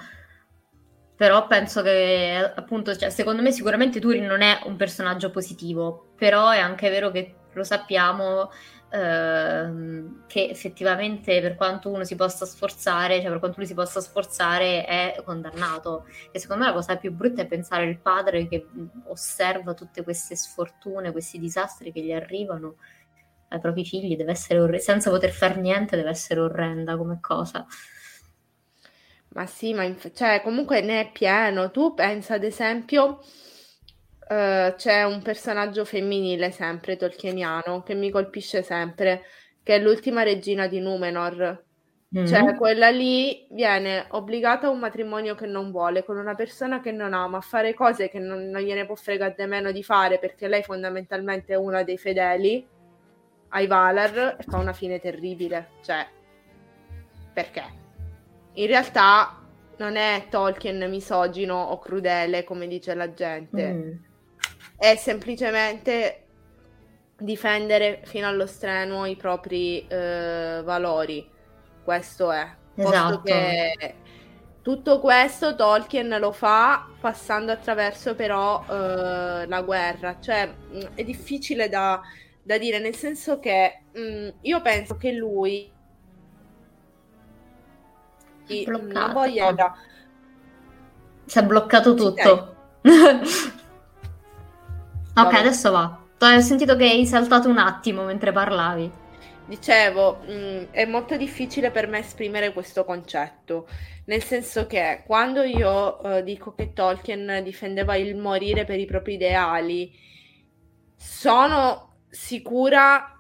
però penso che appunto, cioè, secondo me sicuramente Turin non è un personaggio positivo, però è anche vero che lo sappiamo Ehm, che effettivamente per quanto uno si possa sforzare, cioè per quanto lui si possa sforzare, è condannato. E secondo me la cosa più brutta è pensare al padre che osserva tutte queste sfortune, questi disastri che gli arrivano ai propri figli, deve essere orre- senza poter fare niente, deve essere orrenda come cosa. Ma sì, ma inf- cioè, comunque ne è pieno. Tu pensa ad esempio Uh, c'è un personaggio femminile sempre tolkieniano che mi colpisce sempre, che è l'ultima regina di Numenor. Mm-hmm. Cioè, quella lì viene obbligata a un matrimonio che non vuole, con una persona che non ama, a fare cose che non, non gliene può fregare di meno di fare, perché lei fondamentalmente è una dei fedeli ai Valar e fa una fine terribile. Cioè, perché? In realtà non è Tolkien misogino o crudele, come dice la gente. Mm è semplicemente difendere fino allo strenuo i propri eh, valori. Questo è. Esatto. Tutto questo Tolkien lo fa passando attraverso però eh, la guerra. Cioè, mm, è difficile da, da, dire, nel senso che mh, mm, io penso che lui non voglia... Si è bloccato tutto. Ok, adesso va. Ho sentito che hai saltato un attimo mentre parlavi. Dicevo, mh, mm, è molto difficile per me esprimere questo concetto, nel senso che quando io uh, dico che Tolkien difendeva il morire per i propri ideali, sono sicura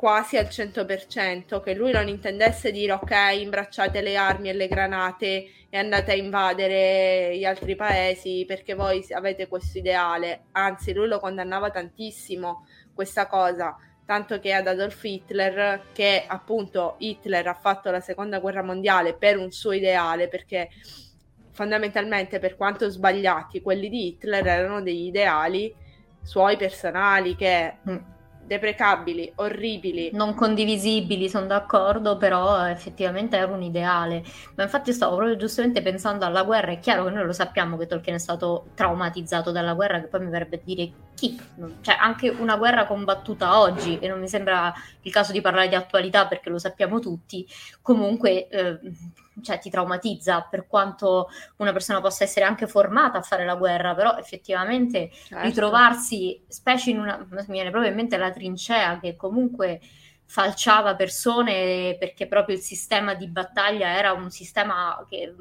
quasi al 100% che lui non intendesse dire ok, imbracciate le armi e le granate e andate a invadere gli altri paesi perché voi avete questo ideale. Anzi, lui lo condannava tantissimo questa cosa, tanto che ad Adolf Hitler, che appunto Hitler ha fatto la seconda guerra mondiale per un suo ideale, perché fondamentalmente per quanto sbagliati quelli di Hitler erano degli ideali suoi personali che mm deprecabili, orribili. Non condivisibili, sono d'accordo, però effettivamente era un ideale. Ma infatti stavo proprio giustamente pensando alla guerra, è chiaro che noi lo sappiamo che Tolkien è stato traumatizzato dalla guerra, che poi mi verrebbe a dire chi? Cioè anche una guerra combattuta oggi, e non mi sembra il caso di parlare di attualità perché lo sappiamo tutti, comunque... Eh, cioè, ti traumatizza per quanto una persona possa essere anche formata a fare la guerra, però effettivamente certo. ritrovarsi, specie in una, mi viene proprio in mente la trincea che comunque falciava persone perché proprio il sistema di battaglia era un sistema che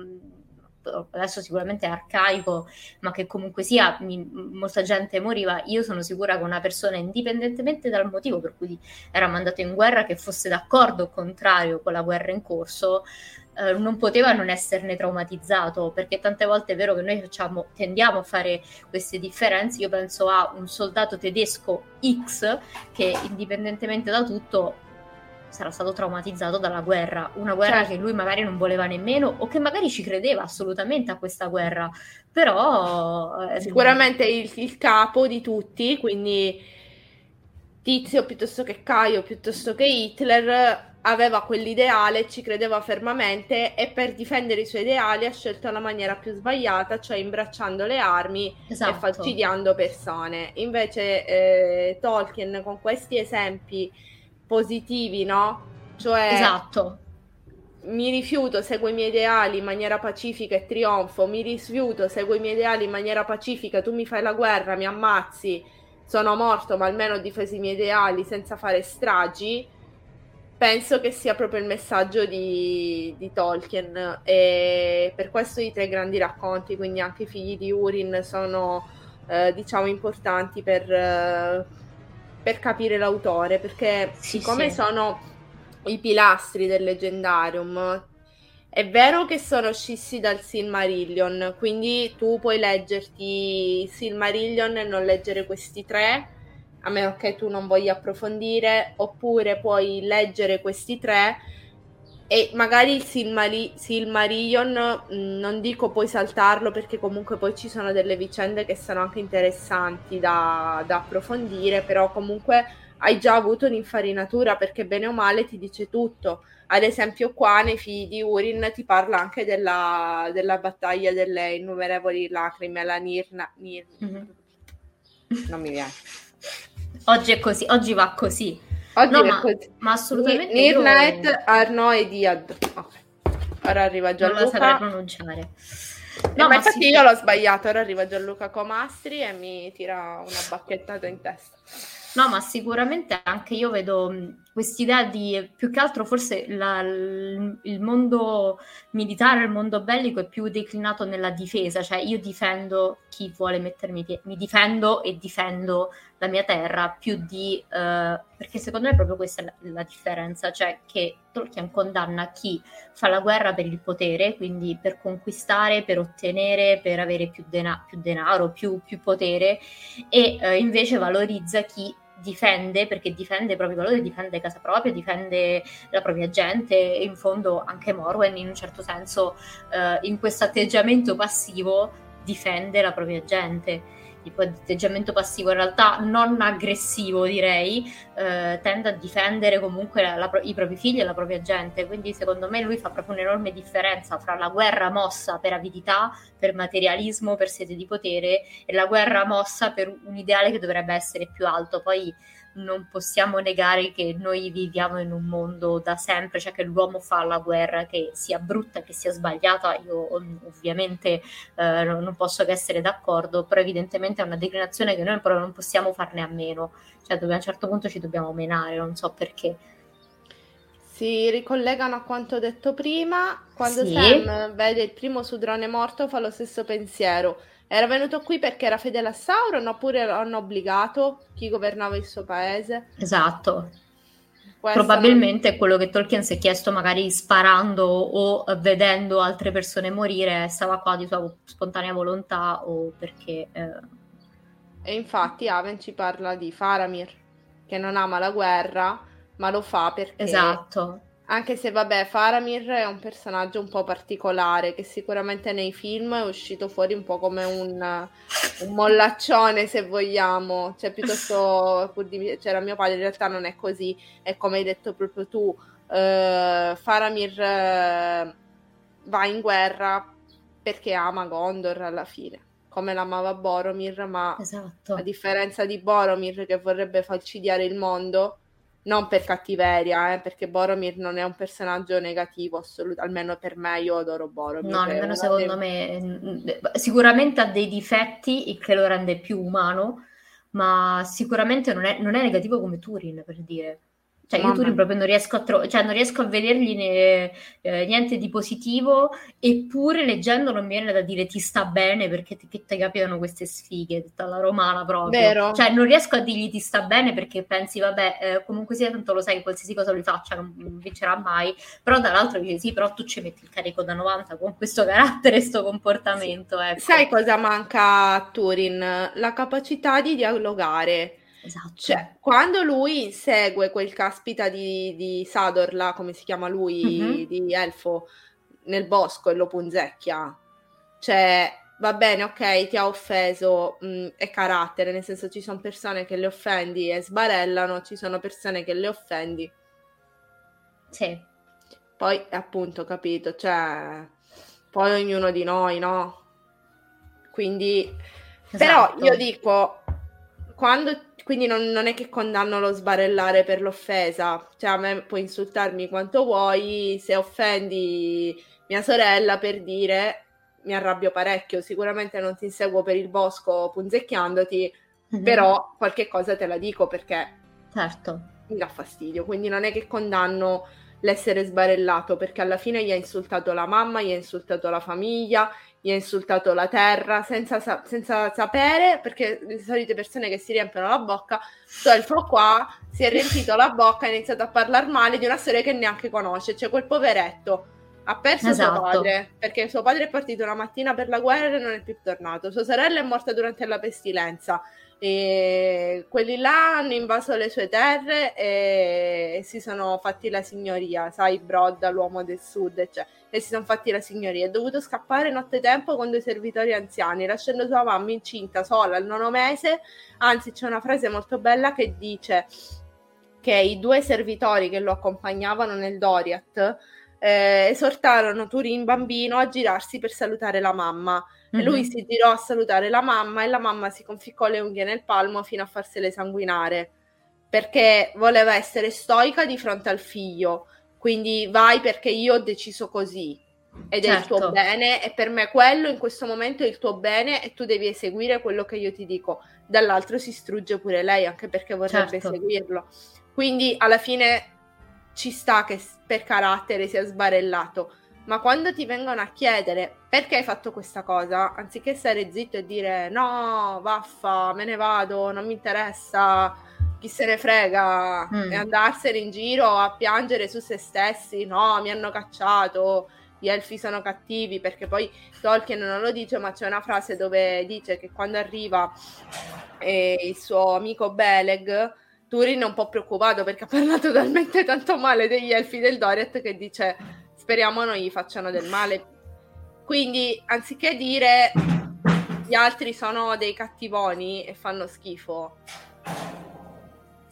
adesso sicuramente è arcaico, ma che comunque sia mi, molta gente moriva, io sono sicura che una persona, indipendentemente dal motivo per cui era mandato in guerra, che fosse d'accordo o contrario con la guerra in corso, eh, non poteva non esserne traumatizzato, perché tante volte è vero che noi facciamo, tendiamo a fare queste differenze. Io penso a un soldato tedesco X che indipendentemente da tutto sarà stato traumatizzato dalla guerra, una guerra certo. che lui magari non voleva nemmeno o che magari ci credeva assolutamente a questa guerra, però... Eh, Sicuramente il, il capo di tutti, quindi Tizio piuttosto che Caio, piuttosto che Hitler, aveva quell'ideale, ci credeva fermamente e per difendere i suoi ideali ha scelto la maniera più sbagliata, cioè imbracciando le armi esatto. e falcidiando persone. Invece eh, Tolkien con questi esempi positivi, no? Cioè Esatto. Mi rifiuto, seguo i miei ideali in maniera pacifica e trionfo, mi rifiuto, seguo i miei ideali in maniera pacifica, tu mi fai la guerra, mi ammazzi, sono morto, ma almeno ho difeso i miei ideali senza fare stragi penso che sia proprio il messaggio di, di, Tolkien e per questo i tre grandi racconti, quindi anche i figli di Urin, sono eh, diciamo importanti per, eh, per, capire l'autore, perché sì, siccome sì. sono i pilastri del leggendarium, è vero che sono scissi dal Silmarillion, quindi tu puoi leggerti Silmarillion e non leggere questi tre, a meno che tu non voglia approfondire, oppure puoi leggere questi tre e magari il Silmari- Silmarillion non dico puoi saltarlo perché comunque poi ci sono delle vicende che sono anche interessanti da, da approfondire, però comunque hai già avuto un'infarinatura perché bene o male ti dice tutto. Ad esempio qua nei figli di Urin ti parla anche della, della battaglia delle innumerevoli lacrime, la Nirna... Nir... Mm-hmm. Non mi viene. Oggi è così, oggi va così. Oggi no, ma, così. ma, assolutamente. Nirnet, io... Arno e Diad. Okay. Ora arriva Gianluca. Non lo saprei pronunciare. No, ma infatti sì. io l'ho sbagliato. Ora arriva Gianluca Comastri e mi tira una bacchettata in testa. No, ma sicuramente anche io vedo quest'idea di più che altro forse la, il mondo militare, il mondo bellico è più declinato nella difesa, cioè io difendo chi vuole mettermi piede, mi difendo e difendo la mia terra più di eh, perché secondo me proprio questa è la, la, differenza, cioè che Tolkien condanna chi fa la guerra per il potere, quindi per conquistare, per ottenere, per avere più, dena- più denaro, più, più potere e eh, invece valorizza chi difende, perché difende i propri valori, difende casa propria, difende la propria gente e in fondo anche Morwen in un certo senso eh, in questo atteggiamento passivo difende la propria gente tipo di atteggiamento passivo, in realtà non aggressivo direi, eh, tende a difendere comunque la, la, i propri figli e la propria gente, quindi secondo me lui fa proprio un'enorme differenza fra la guerra mossa per avidità, per materialismo, per sete di potere e la guerra mossa per un ideale che dovrebbe essere più alto. Poi non possiamo negare che noi viviamo in un mondo da sempre, cioè che l'uomo fa la guerra, che sia brutta, che sia sbagliata, io ovviamente eh, non posso che essere d'accordo, però evidentemente è una declinazione che noi però non possiamo farne a meno, cioè a un certo punto ci dobbiamo menare, non so perché. Si ricollegano a quanto detto prima, quando sì. Sam vede il primo sudrone morto fa lo stesso pensiero Era venuto qui perché era fedele a Sauron oppure l'hanno obbligato chi governava il suo paese? Esatto. Questa Probabilmente non... quello che Tolkien si è chiesto magari sparando o vedendo altre persone morire stava qua di sua spontanea volontà o perché... Eh... E infatti Aven ci parla di Faramir, che non ama la guerra, ma lo fa perché... Esatto anche se, vabbè, Faramir è un personaggio un po' particolare che sicuramente nei film è uscito fuori un po' come un, un mollaccione, se vogliamo. Cioè, piuttosto, pur di, c'era mio padre, in realtà non è così. È come hai detto proprio tu, uh, Faramir uh, va in guerra perché ama Gondor alla fine come l'amava Boromir, ma esatto. a differenza di Boromir che vorrebbe falcidiare il mondo, non per cattiveria, eh, perché Boromir non è un personaggio negativo, assolutamente, almeno per me io adoro Boromir. No, nemmeno secondo dei... me. Sicuramente ha dei difetti che lo rende più umano, ma sicuramente non è, non è negativo come Turin, per dire. Cioè, io Turing proprio non riesco a, tro- cioè, non riesco a vedergli ne- eh, niente di positivo, eppure leggendolo mi viene da dire ti sta bene perché ti, ti capitano queste sfighe, tutta la romana proprio. Vero. Cioè, non riesco a dirgli ti sta bene perché pensi, vabbè, eh, comunque sia tanto lo sai che qualsiasi cosa lui faccia non, non vincerà mai, però dall'altro dice sì, però tu ci metti il carico da 90 con questo carattere e questo comportamento. Sì. Ecco. Sai cosa manca a Turin? La capacità di dialogare Esatto. Cioè, quando lui insegue quel caspita di, di Sador, come si chiama lui, mm-hmm. di Elfo, nel bosco e lo punzecchia, cioè, va bene, ok, ti ha offeso, mh, mm, è carattere, nel senso ci sono persone che le offendi e sbarellano, ci sono persone che le offendi. Sì. Poi, appunto, capito, cioè, poi ognuno di noi, no? Quindi, esatto. però io dico, quando quindi non, non, è che condanno lo sbarellare per l'offesa, cioè a me puoi insultarmi quanto vuoi, se offendi mia sorella per dire mi arrabbio parecchio, sicuramente non ti inseguo per il bosco punzecchiandoti, mm-hmm. però qualche cosa te la dico perché certo. mi dà fastidio, quindi non è che condanno l'essere sbarellato perché alla fine gli ha insultato la mamma, gli ha insultato la famiglia, gli ha insultato la terra senza, sa- senza, sapere, perché le solite persone che si riempiono la bocca, sto elfo qua si è riempito la bocca e ha iniziato a parlare male di una storia che neanche conosce, cioè quel poveretto ha perso esatto. suo padre, perché suo padre è partito una mattina per la guerra e non è più tornato, sua sorella è morta durante la pestilenza, e quelli là hanno invaso le sue terre e si sono fatti la signoria, sai, Brodda, l'uomo del sud, eccetera e si sono fatti la signoria. È dovuto scappare nottetempo con due servitori anziani, lasciando sua mamma incinta sola al nono mese. Anzi, c'è una frase molto bella che dice che i due servitori che lo accompagnavano nel Doriath eh, esortarono Turin bambino a girarsi per salutare la mamma. Mm-hmm. E lui si girò a salutare la mamma e la mamma si conficcò le unghie nel palmo fino a farsele sanguinare perché voleva essere stoica di fronte al figlio quindi vai perché io ho deciso così ed certo. è il tuo certo. bene e per me quello in questo momento è il tuo bene e tu devi eseguire quello che io ti dico. Dall'altro si strugge pure lei anche perché vorrebbe certo. seguirlo. Quindi alla fine ci sta che per carattere sia sbarellato, ma quando ti vengono a chiedere perché hai fatto questa cosa, anziché stare zitto e dire no, vaffa, me ne vado, non mi interessa, chi se ne frega mm. e andarsene in giro a piangere su se stessi, no, mi hanno cacciato, gli elfi sono cattivi, perché poi Tolkien non lo dice, ma c'è una frase dove dice che quando arriva eh, il suo amico Beleg, Turin è un po' preoccupato perché ha parlato talmente tanto male degli elfi del Doriath che dice speriamo non gli facciano del male. Quindi, anziché dire gli altri sono dei cattivoni e fanno schifo,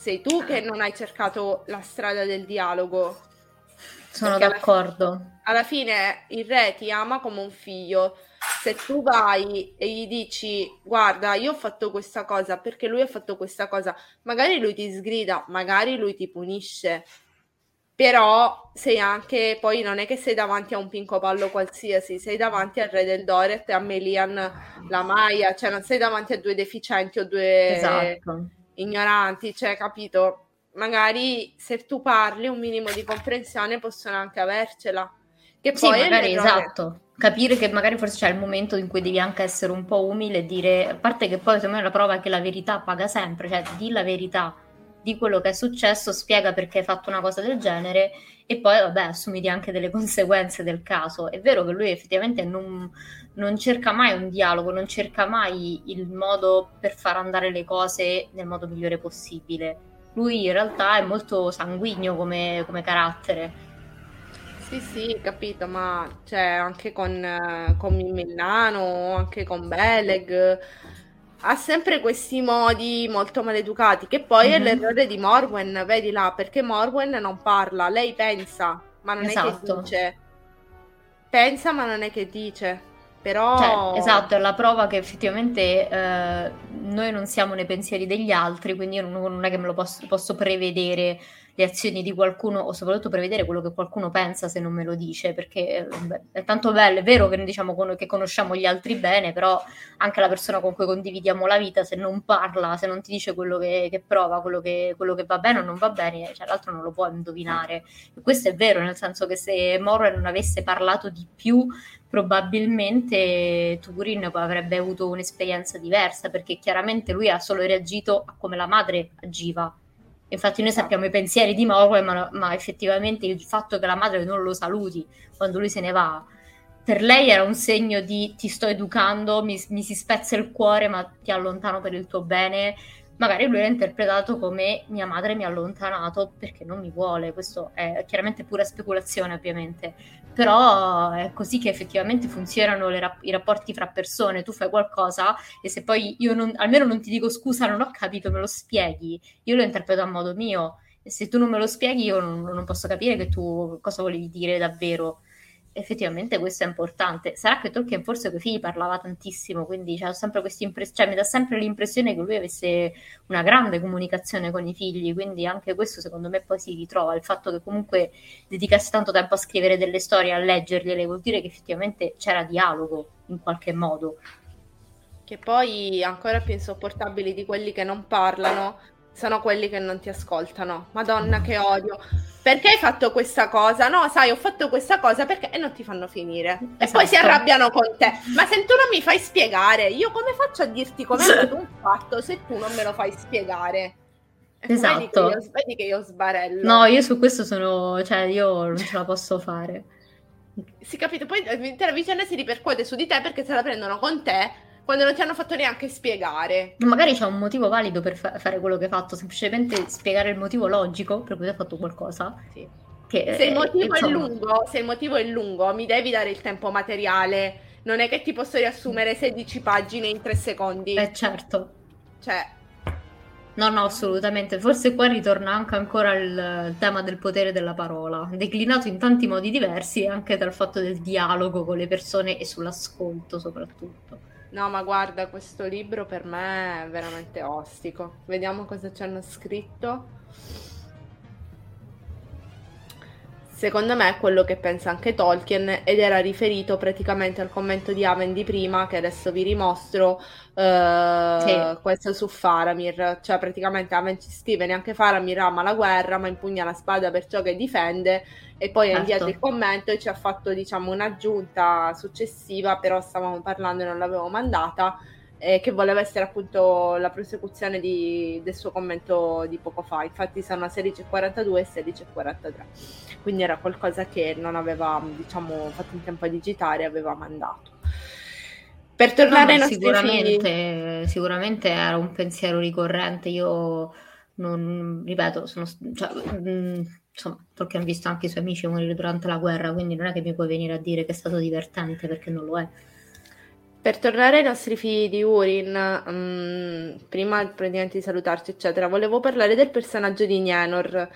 sei tu che non hai cercato la strada del dialogo. Sono d'accordo. Alla fine, alla fine il re ti ama come un figlio. Se tu vai e gli dici guarda, io ho fatto questa cosa perché lui ha fatto questa cosa, magari lui ti sgrida, magari lui ti punisce, però sei anche, poi non è che sei davanti a un pinco pallo qualsiasi, sei davanti al re del Doret e a Melian la Maia, cioè non sei davanti a due deficienti o due esatto ignoranti, cioè, capito? Magari se tu parli un minimo di comprensione possono anche avercela. Che sì, poi magari esatto. Capire che magari forse c'è il momento in cui devi anche essere un po' umile e dire, a parte che poi secondo me la prova è che la verità paga sempre, cioè di la verità di quello che è successo, spiega perché hai fatto una cosa del genere e poi vabbè assumiti anche delle conseguenze del caso. È vero che lui effettivamente non, non cerca mai un dialogo, non cerca mai il modo per far andare le cose nel modo migliore possibile. Lui in realtà è molto sanguigno come, come carattere. Sì, sì, capito, ma cioè, anche con, con Milano, anche con Beleg, ha sempre questi modi molto maleducati, che poi mm-hmm. è mhm. l'errore di Morwen, vedi là, perché Morwen non parla, lei pensa, ma non esatto. è che esatto. dice. Pensa, ma non è che dice. Però... Cioè, esatto, è la prova che effettivamente eh, noi non siamo nei pensieri degli altri, quindi io non, non è che me lo posso, posso prevedere le azioni di qualcuno o soprattutto prevedere quello che qualcuno pensa se non me lo dice, perché beh, è tanto bello, è vero che, diciamo, che conosciamo gli altri bene, però anche la persona con cui condividiamo la vita, se non parla, se non ti dice quello che, che prova, quello che, quello che, va bene o non va bene, cioè, l'altro non lo può indovinare. E questo è vero, nel senso che se Morrow non avesse parlato di più, probabilmente Turin avrebbe avuto un'esperienza diversa, perché chiaramente lui ha solo reagito a come la madre agiva Infatti noi sappiamo i pensieri di Morwell, ma, ma, effettivamente il fatto che la madre non lo saluti quando lui se ne va, per lei era un segno di ti sto educando, mi, mi si spezza il cuore, ma ti allontano per il tuo bene. Magari lui l'ha interpretato come mia madre mi ha allontanato perché non mi vuole. Questo è chiaramente pura speculazione, ovviamente. Però è così che effettivamente funzionano rap- i rapporti fra persone, tu fai qualcosa e se poi io non, almeno non ti dico scusa, non ho capito, me lo spieghi, io lo interpreto a modo mio. E se tu non me lo spieghi io non, non posso capire che tu cosa volevi dire davvero effettivamente questo è importante. Sarà che Tolkien forse con i figli parlava tantissimo, quindi cioè, impress- cioè, mi dà sempre l'impressione che lui avesse una grande comunicazione con i figli, quindi anche questo secondo me poi si ritrova. Il fatto che comunque dedicasse tanto tempo a scrivere delle storie, a leggergliele, vuol dire che effettivamente c'era dialogo in qualche modo. Che poi ancora più insopportabili di quelli che non parlano sono quelli che non ti ascoltano. Madonna, che odio. Perché hai fatto questa cosa? No, sai, ho fatto questa cosa perché e non ti fanno finire. Esatto. E poi si esatto. arrabbiano con te. Ma se tu non mi fai spiegare, io come faccio a dirti come è un fatto se tu non me lo fai spiegare? Esatto. Vedi che, io, vedi che io sbarello. No, io su questo sono, cioè, io non ce la posso fare. Si capito? Poi l'intera vicenda si ripercuote su di te perché se la prendono con te quando non ti hanno fatto neanche spiegare. Magari c'è un motivo valido per fa- fare quello che hai fatto, semplicemente spiegare il motivo logico per cui hai fatto qualcosa. Sì. Che, se, il motivo è lungo, se il motivo è lungo, mi devi dare il tempo materiale. Non è che ti posso riassumere 16 pagine in 3 secondi. Eh certo. Cioè, No, no, assolutamente. Forse qua ritorna anche ancora il, tema del potere della parola, declinato in tanti modi diversi, anche dal fatto del dialogo con le persone e sull'ascolto soprattutto. No, ma guarda, questo libro per me è veramente ostico. Vediamo cosa ci hanno scritto. Secondo me è quello che pensa anche Tolkien ed era riferito praticamente al commento di Aven di prima che adesso vi rimostro uh, sì. questo su Faramir, cioè praticamente Aven ci scrive neanche Faramir ama la guerra ma impugna la spada per ciò che difende e poi certo. ha inviato il commento e ci ha fatto diciamo un'aggiunta successiva però stavamo parlando e non l'avevo mandata eh, che voleva essere appunto la prosecuzione di, del suo commento di poco fa. Infatti sono a 16.42 e 16.43. Quindi era qualcosa che non aveva, diciamo, fatto in tempo a digitare, aveva mandato. Per tornare no, ai sicuramente, figli... sicuramente era un pensiero ricorrente. Io non ripeto, sono, cioè, mh, mm, insomma, perché ho visto anche i suoi amici morire durante la guerra, quindi non è che mi puoi venire a dire che è stato divertente perché non lo è. Per tornare ai nostri figli di Urin, um, prima praticamente di salutarci, eccetera, volevo parlare del personaggio di Nienor,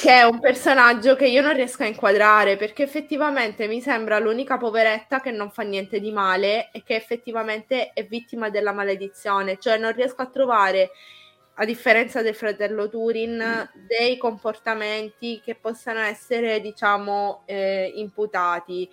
che è un personaggio che io non riesco a inquadrare perché effettivamente mi sembra l'unica poveretta che non fa niente di male e che effettivamente è vittima della maledizione, cioè non riesco a trovare a differenza del fratello Turin, dei comportamenti che possano essere, diciamo, eh, imputati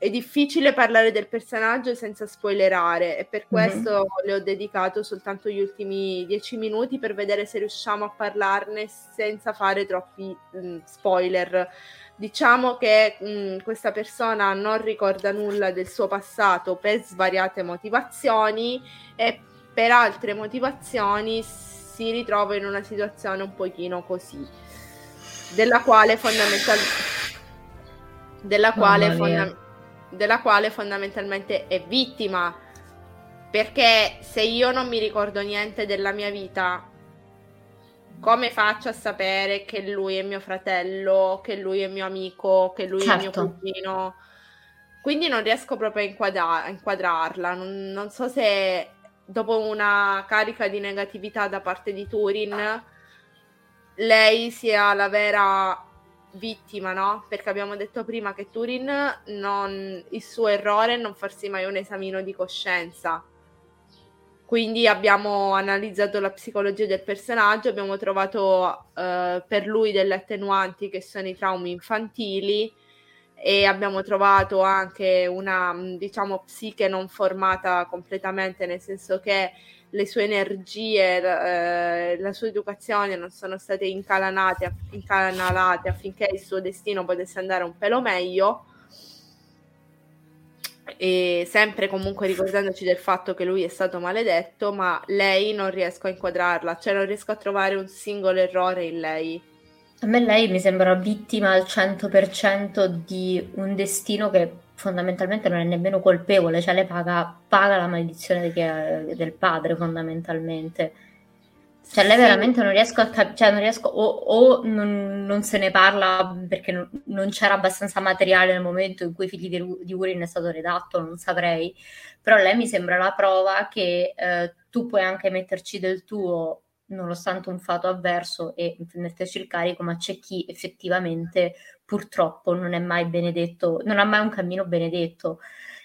è difficile parlare del personaggio senza spoilerare e per mhm. questo mm-hmm. le ho dedicato soltanto gli ultimi dieci minuti per vedere se riusciamo a parlarne senza fare troppi mh, mm, spoiler Diciamo che mh, questa persona non ricorda nulla del suo passato per svariate motivazioni e per altre motivazioni si ritrova in una situazione un pochino così, della quale fondamentalmente della quale, fonda- della quale fondamentalmente è vittima. Perché se io non mi ricordo niente della mia vita, come faccio a sapere che lui è mio fratello, che lui è mio amico, che lui certo. è mio certo. cugino? Quindi non riesco proprio a, inquadra- a inquadrarla. Non, non, so se dopo una carica di negatività da parte di Turin, lei sia la vera vittima, no? Perché abbiamo detto prima che Turin non, il suo errore è non farsi mai un esamino di coscienza. Quindi abbiamo analizzato la psicologia del personaggio, abbiamo trovato uh, per lui delle attenuanti che sono i traumi infantili e abbiamo trovato anche una, diciamo, psiche non formata completamente, nel senso che le sue energie, eh, la sua educazione non sono state incalanate, incanalate affinché il suo destino potesse andare un pelo meglio. E sempre comunque ricordandoci del fatto che lui è stato maledetto, ma lei non riesco a inquadrarla, cioè non riesco a trovare un singolo errore in lei. A me lei mi sembra vittima al 100% di un destino che fondamentalmente non è nemmeno colpevole, cioè lei paga, paga la maledizione de, del padre fondamentalmente. Cioè lei sì. veramente non riesco a capire, cioè non riesco, o, o non, non, se ne parla perché non, non, c'era abbastanza materiale nel momento in cui i figli di, di Urin è stato redatto, non saprei, però lei mi sembra la prova che eh, tu puoi anche metterci del tuo nonostante un fato avverso e metterci il carico, ma c'è chi effettivamente purtroppo non è mai benedetto, non ha mai un cammino benedetto.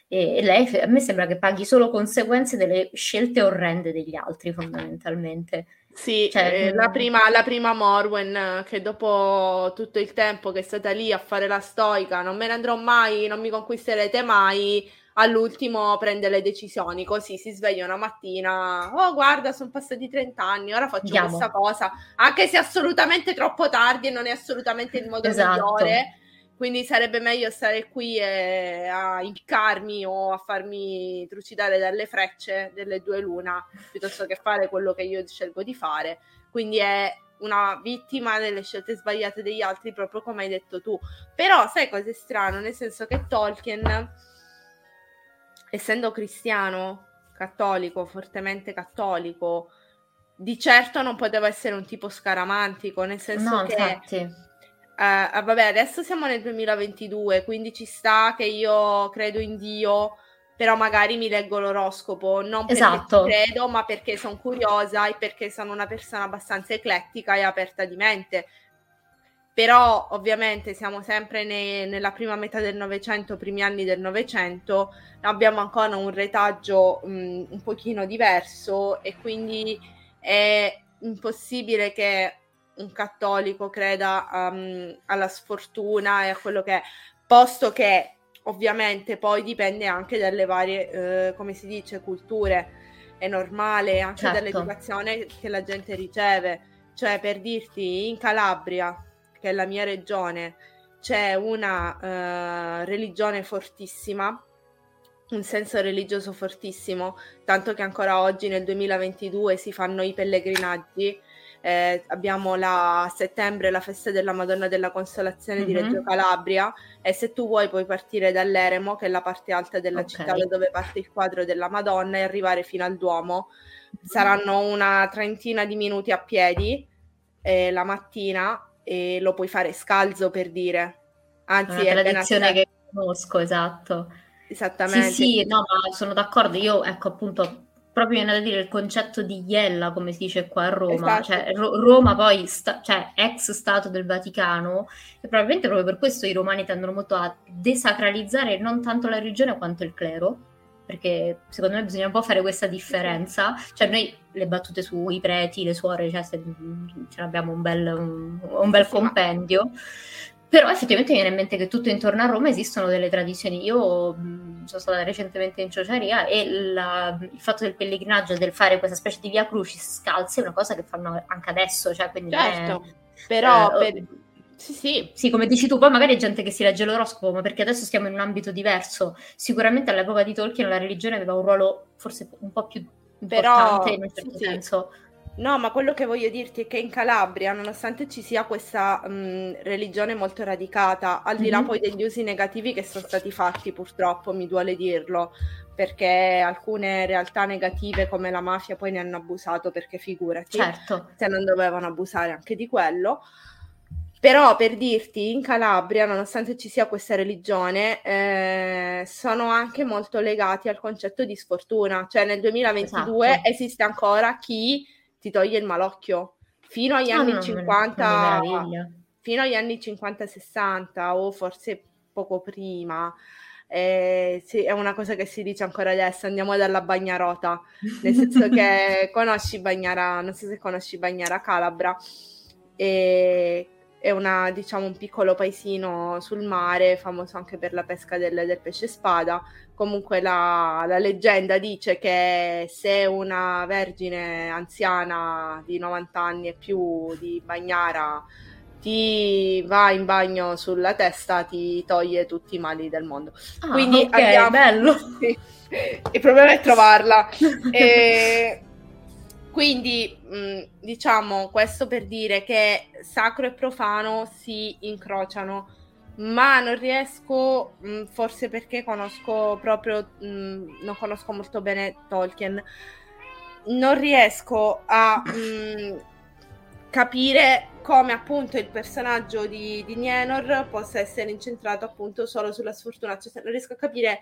E, lei a me sembra che paghi solo conseguenze delle scelte orrende degli altri, fondamentalmente. Sì, cioè, eh, la, prima, la prima Morwen che dopo tutto il tempo che è stata lì a fare la stoica, non me ne andrò mai, non mi conquisterete mai, all'ultimo prende le decisioni, così si sveglia una mattina, oh guarda sono passati 30 anni, ora faccio Andiamo. questa cosa, anche se è assolutamente troppo tardi e non è assolutamente il modo esatto. migliore, quindi sarebbe meglio stare qui e, a impiccarmi o a farmi trucidare dalle frecce delle due luna, piuttosto che fare quello che io scelgo di fare, quindi è una vittima delle scelte sbagliate degli altri, proprio come hai detto tu. Però sai cosa è strano? Nel senso che Tolkien essendo cristiano, cattolico, fortemente cattolico, di certo non poteva essere un tipo scaramantico, nel senso no, che... Infatti. Uh, vabbè, adesso siamo nel 2022, quindi ci sta che io credo in Dio, però magari mi leggo l'oroscopo, non esatto. perché credo, ma perché sono curiosa e perché sono una persona abbastanza eclettica e aperta di mente però ovviamente siamo sempre ne, nella prima metà del Novecento, primi anni del Novecento, abbiamo ancora un retaggio mh, un pochino diverso e quindi è impossibile che un cattolico creda um, alla sfortuna e a quello che è, posto che ovviamente poi dipende anche dalle varie, eh, come si dice, culture, è normale anche certo. dall'educazione che la gente riceve, cioè per dirti in Calabria che è la mia regione, c'è una uh, religione fortissima, un senso religioso fortissimo, tanto che ancora oggi nel 2022 si fanno i pellegrinaggi. Eh, abbiamo la, a settembre la festa della Madonna della Consolazione mm-hmm. di Reggio Calabria e se tu vuoi puoi partire dall'Eremo, che è la parte alta della okay. città da dove parte il quadro della Madonna, e arrivare fino al Duomo. Saranno una trentina di minuti a piedi eh, la mattina e lo puoi fare scalzo per dire. Anzi, è una tradizione che conosco, esatto. Esattamente. Sì, sì, no, ma sono d'accordo. Io, ecco, appunto, proprio viene da dire il concetto di Iella, come si dice qua a Roma, esatto. cioè Ro- Roma poi, sta- cioè ex Stato del Vaticano, e probabilmente proprio per questo i romani tendono molto a desacralizzare non tanto la religione quanto il clero, perché secondo me bisogna un po' fare questa differenza. Cioè, noi le battute sui preti, le suore, cioè, se, ce l'abbiamo un bel, un, un bel compendio. Però effettivamente mi viene in mente che tutto intorno a Roma esistono delle tradizioni. Io mh, sono stata recentemente in Ciociaria e la, il fatto del pellegrinaggio, del fare questa specie di via crucis scalzi, è una cosa che fanno anche adesso. Cioè, certo, è, però eh, per Sì, sì. Sì, come dici tu, poi magari è gente che si legge l'oroscopo, ma perché adesso stiamo in un ambito diverso. Sicuramente all'epoca di Tolkien la religione aveva un ruolo forse un po' più importante Però, in un certo sì, senso. No, ma quello che voglio dirti è che in Calabria, nonostante ci sia questa mh, religione molto radicata, al di là mm-hmm. poi degli usi negativi che sono stati fatti, purtroppo mi duole dirlo, perché alcune realtà negative come la mafia poi ne hanno abusato, perché figurati, certo. se non dovevano abusare anche di quello. Però per dirti, in Calabria, nonostante ci sia questa religione, eh, sono anche molto legati al concetto di sfortuna. Cioè nel 2022 esatto. esiste ancora chi ti toglie il malocchio. Fino agli ah, anni no, 50, fino agli anni 50-60 o forse poco prima. Eh, sì, è una cosa che si dice ancora adesso, andiamo dalla Bagnarota, nel senso che conosci Bagnara, non so se conosci Bagnara Calabra, e è una, diciamo, un piccolo paesino sul mare, famoso anche per la pesca del, del pesce spada. Comunque la, la, leggenda dice che se una vergine anziana di 90 anni e più di Bagnara ti va in bagno sulla testa, ti toglie tutti i mali del mondo. Ah, Quindi okay, andiamo... bello. Il problema è trovarla. e quindi, mh, diciamo, questo per dire che sacro e profano si incrociano, ma non riesco, mh, forse perché conosco proprio, mh, non conosco molto bene Tolkien, non riesco a capire come appunto il personaggio di, di Nienor possa essere incentrato appunto solo sulla sfortuna, cioè non riesco a capire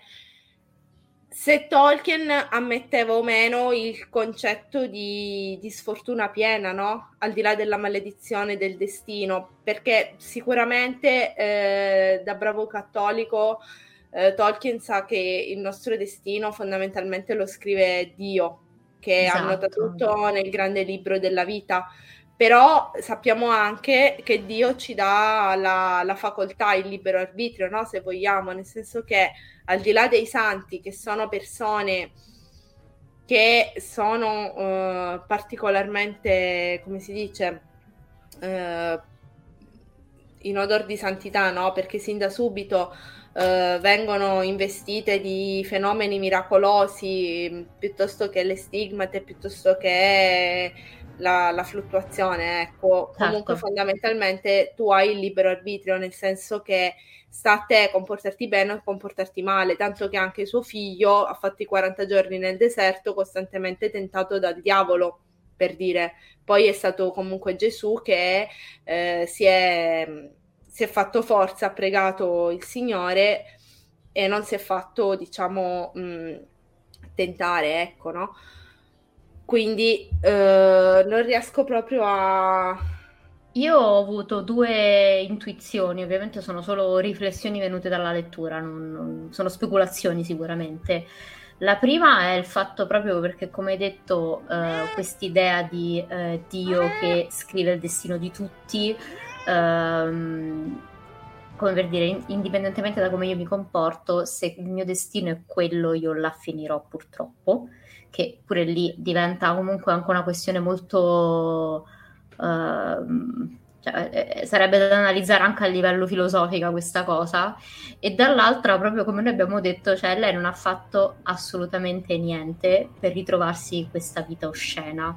se Tolkien ammetteva o meno il concetto di, di, sfortuna piena, no? Al di là della maledizione del destino, perché sicuramente eh, da bravo cattolico eh, Tolkien sa che il nostro destino fondamentalmente lo scrive Dio, che esatto. annota tutto nel grande libro della vita. Però sappiamo anche che Dio ci dà la, la facoltà, il libero arbitrio, no? se vogliamo, nel senso che al di là dei santi, che sono persone che sono uh, particolarmente, come si dice, uh, in odor di santità, no? Perché sin da subito uh, vengono investite di fenomeni miracolosi piuttosto che le stigmate, piuttosto che la, la fluttuazione, ecco. Certo. Comunque fondamentalmente tu hai il libero arbitrio, nel senso che sta a te comportarti bene o comportarti male, tanto che anche suo figlio ha fatto i 40 giorni nel deserto costantemente tentato dal diavolo, per dire. Poi è stato comunque Gesù che eh, si, è, si, è, fatto forza, ha pregato il Signore e non si è fatto, diciamo, mh, tentare, ecco, no? Quindi eh, non riesco proprio a io ho avuto due intuizioni, ovviamente sono solo riflessioni venute dalla lettura, non, non, sono speculazioni sicuramente. La prima è il fatto proprio perché, come hai detto, eh, quest'idea di eh, Dio che scrive il destino di tutti, ehm, come per dire, indipendentemente da come io mi comporto, se il mio destino è quello, io la finirò purtroppo, che pure lì diventa comunque anche una questione molto Uh, cioè, eh, eh, sarebbe da analizzare anche a livello filosofico questa cosa. E dall'altra proprio come noi abbiamo detto cioè lei non ha fatto assolutamente niente per ritrovarsi in questa vita oscena.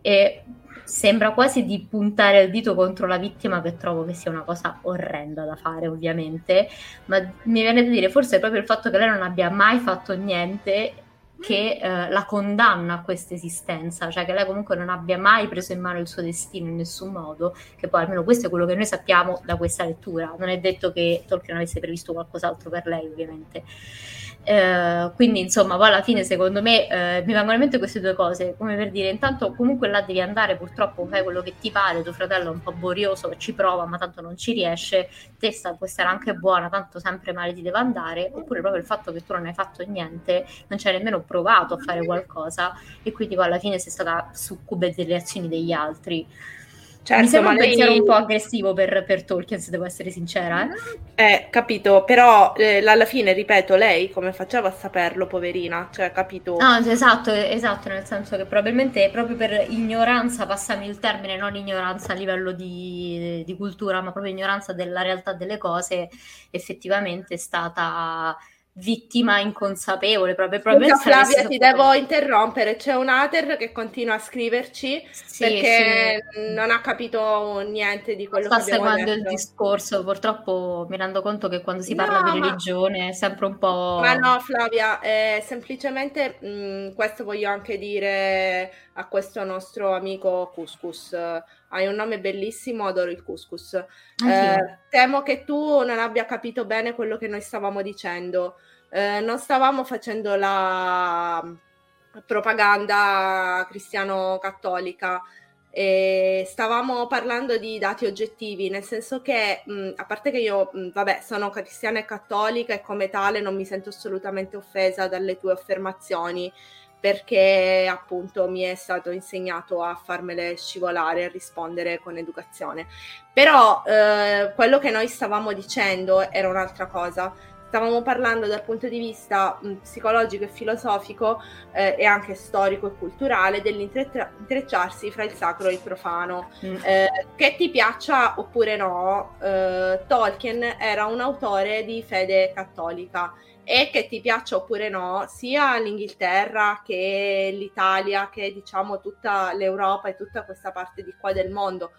E sembra quasi di puntare il dito contro la vittima che trovo che sia una cosa orrenda da fare ovviamente. Ma mi viene da dire forse proprio il fatto che lei non abbia mai fatto niente che eh, la condanna a questa esistenza, cioè che lei comunque non abbia mai preso in mano il suo destino in nessun modo, che poi almeno questo è quello che noi sappiamo da questa lettura, non è detto che Tolkien avesse previsto qualcos'altro per lei ovviamente. Eh, quindi insomma poi alla fine secondo me eh, mi vengono in mente queste due cose come per dire intanto comunque là devi andare purtroppo fai quello che ti pare tuo fratello è un po' borioso ci prova ma tanto non ci riesce te sta, può essere anche buona tanto sempre male ti deve andare oppure proprio il fatto che tu non hai fatto niente non ci hai nemmeno provato a fare qualcosa e quindi poi alla fine sei stata succube delle azioni degli altri Certo, Mi sembra un lei... pensiero un po' aggressivo per, per, Tolkien, se devo essere sincera. Eh, eh capito, però eh, alla fine, ripeto, lei come faceva a saperlo, poverina? Cioè, capito? No, esatto, esatto, nel senso che probabilmente proprio per ignoranza, passami il termine, non ignoranza a livello di, di cultura, ma proprio ignoranza della realtà delle cose, effettivamente è stata vittima inconsapevole proprio Scusa, Flavia ti devo interrompere c'è un Ater che continua a scriverci sì, perché sì. non ha capito niente di quello Sta che abbiamo seguendo il discorso purtroppo mi rendo conto che quando si parla no, di religione ma... è sempre un po' ma no Flavia eh, semplicemente mh, mm, questo voglio anche dire a questo nostro amico Couscous hai un nome bellissimo, adoro il couscous. Eh, temo che tu non abbia capito bene quello che noi stavamo dicendo. Eh, non stavamo facendo la propaganda cristiano-cattolica. E stavamo parlando di dati oggettivi, nel senso che, mh, a parte che io, mh, vabbè, sono cristiana e cattolica e come tale non mi sento assolutamente offesa dalle tue affermazioni, perché appunto mi è stato insegnato a farmele scivolare e rispondere con educazione. Però eh, quello che noi stavamo dicendo era un'altra cosa. Stavamo parlando dal punto di vista mh, psicologico e filosofico eh, e anche storico e culturale dell'intrecciarsi fra il sacro e il profano. Mm. Eh, che ti piaccia oppure no, eh, Tolkien era un autore di fede cattolica e che ti piaccia oppure no, sia l'Inghilterra che l'Italia, che diciamo tutta l'Europa e tutta questa parte di qua del mondo.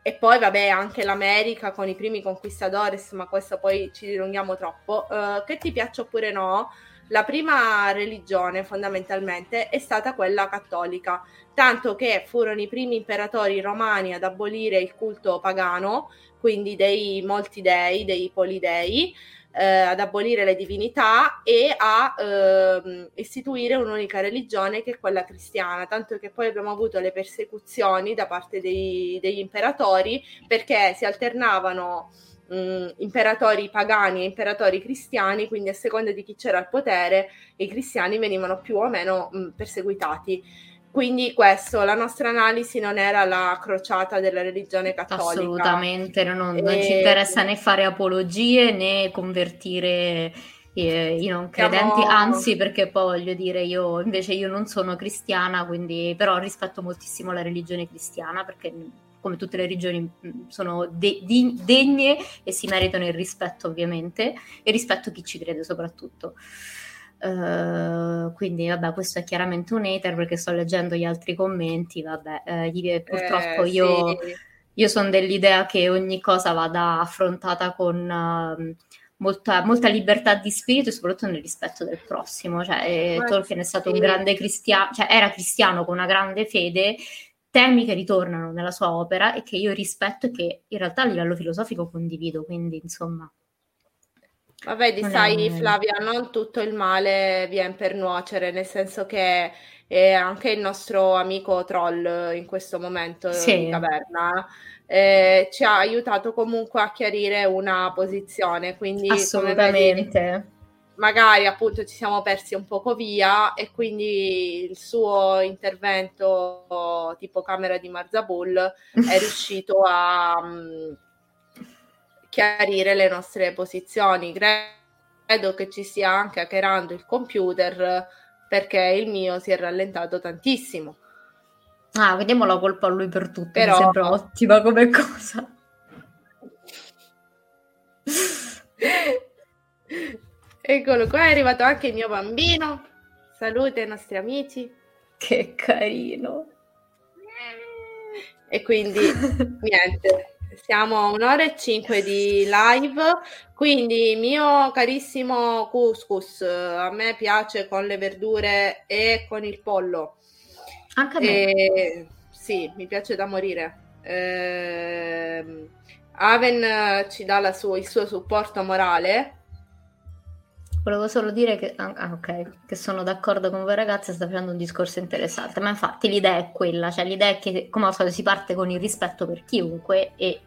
E poi, vabbè, anche l'America con i primi conquistadores, ma questo poi ci dilunghiamo troppo. Uh, che ti piaccia oppure no, la prima religione fondamentalmente è stata quella cattolica, tanto che furono i primi imperatori romani ad abolire il culto pagano, quindi dei molti dei, dei polidei, eh, ad abolire le divinità e a eh, istituire un'unica religione che è quella cristiana, tanto che poi abbiamo avuto le persecuzioni da parte dei, degli imperatori perché si alternavano mh, imperatori pagani e imperatori cristiani, quindi a seconda di chi c'era al potere i cristiani venivano più o meno mh, perseguitati. Quindi questo, la nostra analisi non era la crociata della religione cattolica. Assolutamente, non, non e... ci interessa né fare apologie né convertire eh, i non credenti, Siamo... anzi perché poi voglio dire io invece io non sono cristiana, quindi però rispetto moltissimo la religione cristiana perché come tutte le religioni sono de- di- degne e si meritano il rispetto ovviamente e rispetto chi ci crede soprattutto. Uh, quindi vabbè questo è chiaramente un hater perché sto leggendo gli altri commenti vabbè eh, purtroppo eh, io, sì. io sono dell'idea che ogni cosa vada affrontata con uh, molta, molta, libertà di spirito e soprattutto nel rispetto del prossimo cioè eh, Tolkien è stato un grande cristiano cioè era cristiano con una grande fede temi che ritornano nella sua opera e che io rispetto e che in realtà a livello filosofico condivido quindi insomma ma vedi, sai, Flavia, non tutto il male viene per nuocere, nel senso che eh, anche il nostro amico troll in questo momento sì. in caverna eh, ci ha aiutato comunque a chiarire una posizione. Quindi, assolutamente. Vedi, magari appunto ci siamo persi un poco via e quindi il suo intervento tipo camera di Marzabul è riuscito a. Chiarire le nostre posizioni. Credo che ci stia anche hackerando il computer perché il mio si è rallentato tantissimo. Ah, vediamo la colpa a lui per tutto, Però... mi sembra ottima come cosa. Eccolo qua, è arrivato anche il mio bambino. Salute ai nostri amici. Che carino. E quindi, niente, siamo a un'ora e cinque di live, quindi mio carissimo couscous, a me piace con le verdure e con il pollo. Anche a me. E, sì, mi piace da morire. Eh, Aven ci dà sua, il suo supporto morale Volevo solo dire che, ah, ah, okay, che, sono d'accordo con voi ragazzi, sta facendo un discorso interessante, ma infatti l'idea è quella, cioè l'idea è che come al solito si parte con il rispetto per chiunque e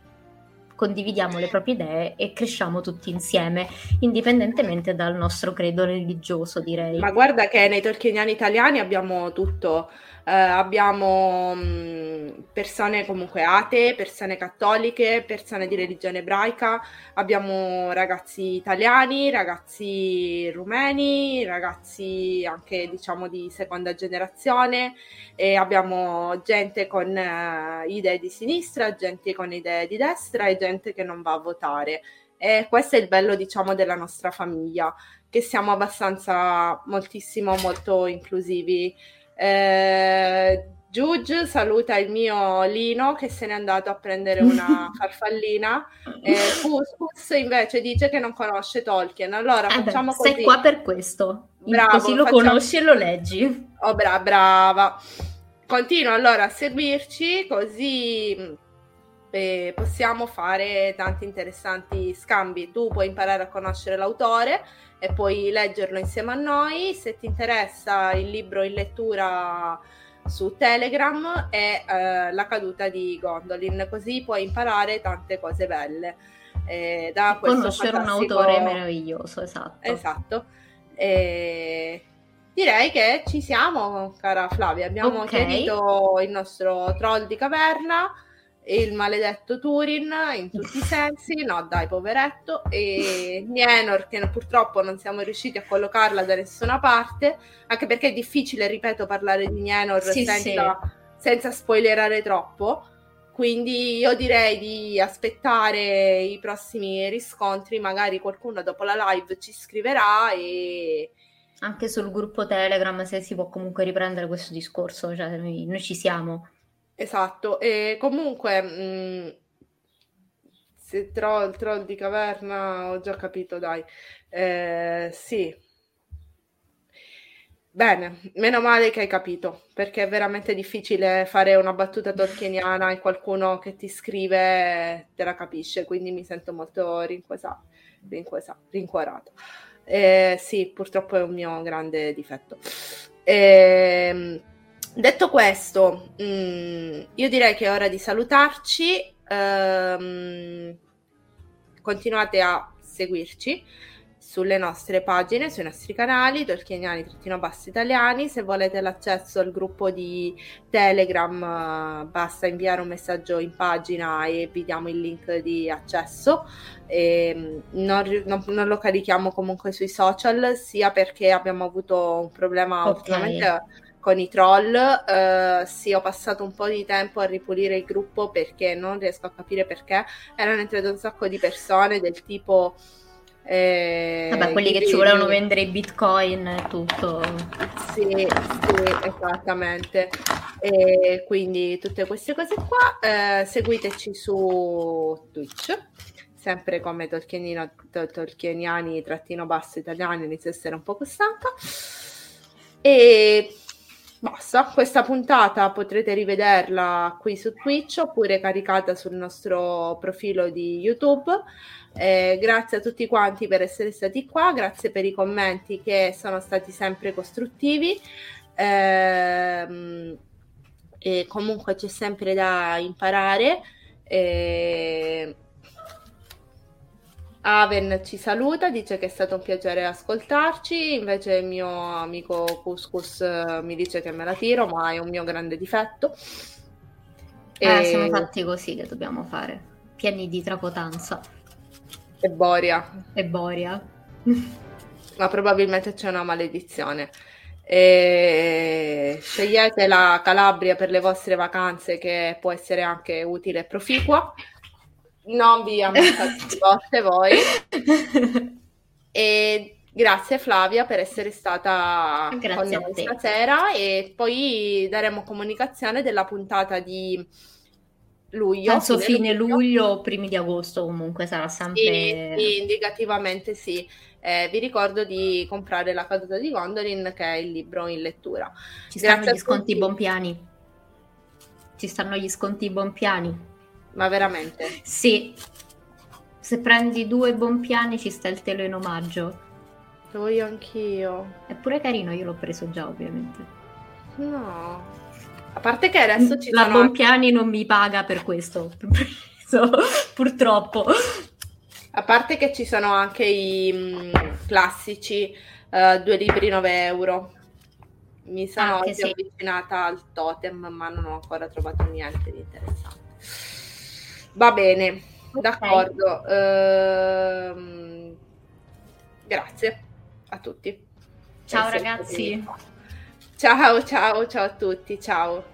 condividiamo le proprie idee e cresciamo tutti insieme, indipendentemente dal nostro credo religioso, direi. Ma guarda che nei tolkieniani italiani abbiamo tutto. Uh, abbiamo mh, persone comunque atee, persone cattoliche, persone di religione ebraica, abbiamo ragazzi italiani, ragazzi rumeni, ragazzi anche diciamo di seconda generazione e abbiamo gente con uh, idee di sinistra, gente con idee di destra e gente che non va a votare. E questo è il bello diciamo della nostra famiglia, che siamo abbastanza moltissimo molto inclusivi. Eh, Giuge saluta il mio Lino che se n'è andato a prendere una farfallina. E Cuscus invece dice che non conosce Tolkien. Allora eh facciamo beh, così. Sei qua per questo. Bravo, così lo facciamo... conosci e lo leggi. Oh, bra- brava. Continua allora a seguirci così eh, possiamo fare tanti interessanti scambi. Tu puoi imparare a conoscere l'autore e puoi leggerlo insieme a noi. Se ti interessa il libro in lettura su Telegram è eh, La caduta di Gondolin, così puoi imparare tante cose belle. Eh, da conoscere fantastico... un autore meraviglioso, esatto. Esatto. Eh, direi che ci siamo, cara Flavia. Abbiamo okay. chiarito il nostro troll di caverna il maledetto Turin in tutti i sensi, no dai poveretto, e Nienor che purtroppo non siamo riusciti a collocarla da nessuna parte, anche perché è difficile, ripeto, parlare di Nienor sì, senza, sì. senza spoilerare troppo, quindi io direi di aspettare i prossimi riscontri, magari qualcuno dopo la live ci scriverà e... Anche sul gruppo Telegram se si può comunque riprendere questo discorso, cioè noi, noi ci siamo. Esatto, e comunque mh, mm, se troll, troll di caverna ho già capito, dai. Eh, sì. Bene, meno male che hai capito, perché è veramente difficile fare una battuta tolkieniana e qualcuno che ti scrive te la capisce, quindi mi sento molto rincuosa, rincuosa, rincuorato. Eh, sì, purtroppo è un mio grande difetto. Eh, Detto questo, mh, mm, io direi che è ora di salutarci. Um, continuate a seguirci sulle nostre pagine, sui nostri canali, Tolkieniani-Basso Italiani. Se volete l'accesso al gruppo di Telegram, basta inviare un messaggio in pagina e vi diamo il link di accesso. E non, non, non, lo carichiamo comunque sui social, sia perché abbiamo avuto un problema okay. ultimamente con i troll. Uh, sì, ho passato un po' di tempo a ripulire il gruppo perché non riesco a capire perché. Erano entrate un sacco di persone del tipo. Eh, Vabbè, quelli che ci volevano vendere i bitcoin e tutto. Sì, sì, esattamente. E quindi tutte queste cose qua. Eh, seguiteci su Twitch sempre come Tolkienino, Tolkieniani trattino basso italiano inizio a essere un po' stanca e Basta, questa puntata potrete rivederla qui su Twitch oppure caricata sul nostro profilo di YouTube. Eh, grazie a tutti quanti per essere stati qua, grazie per i commenti che sono stati sempre costruttivi. Eh, comunque c'è sempre da imparare. Eh, Aven ci saluta, dice che è stato un piacere ascoltarci, invece il mio amico Cuscus eh, mi dice che me la tiro, ma è un mio grande difetto. Eh, e... siamo fatti così che dobbiamo fare, pieni di tracotanza. E boria. E boria. ma probabilmente c'è una maledizione. E scegliete la Calabria per le vostre vacanze che può essere anche utile e proficua non vi ammazzate volte voi. E grazie Flavia per essere stata grazie con noi stasera e poi daremo comunicazione della puntata di luglio. Penso fine luglio. luglio, primi di agosto comunque sarà sempre... Sì, sì indicativamente sì. Eh, vi ricordo di comprare La caduta di Gondolin che è il libro in lettura. Ci stanno Grazie gli sconti Bonpiani. Ci stanno gli sconti Bonpiani. Ma veramente? Sì. Se prendi due Bonpiani ci sta il telo in omaggio. Lo voglio anch'io. È pure carino, io l'ho preso già ovviamente. No. A parte che adesso ci La sono... Bonpiani non mi paga per questo. purtroppo. A parte che ci sono anche i mh, mm, classici uh, due libri 9 euro. Mi sono oggi sì. avvicinata al totem, ma non ho ancora trovato niente di interessante. Va bene, okay. d'accordo. Uh, grazie a tutti. Ciao ragazzi. Ciao, ciao, ciao a tutti, ciao.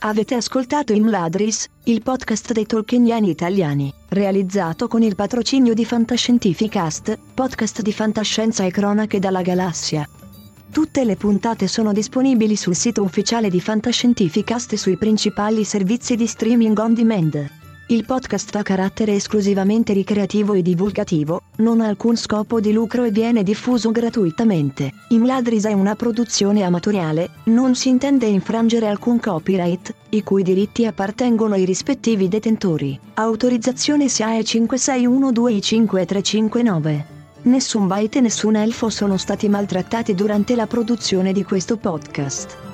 Avete ascoltato Imladris, il podcast dei tolkieniani italiani, realizzato con il patrocinio di Fantascientificast, podcast di fantascienza e cronache dalla galassia. Tutte le puntate sono disponibili sul sito ufficiale di Fantascientificast e sui principali servizi di streaming on demand. Il podcast ha carattere esclusivamente ricreativo e divulgativo, non ha alcun scopo di lucro e viene diffuso gratuitamente. Imladris è una produzione amatoriale, non si intende infrangere alcun copyright, i cui diritti appartengono ai rispettivi detentori. Autorizzazione SIAE 56125359. Nessun byte e nessun elfo sono stati maltrattati durante la produzione di questo podcast.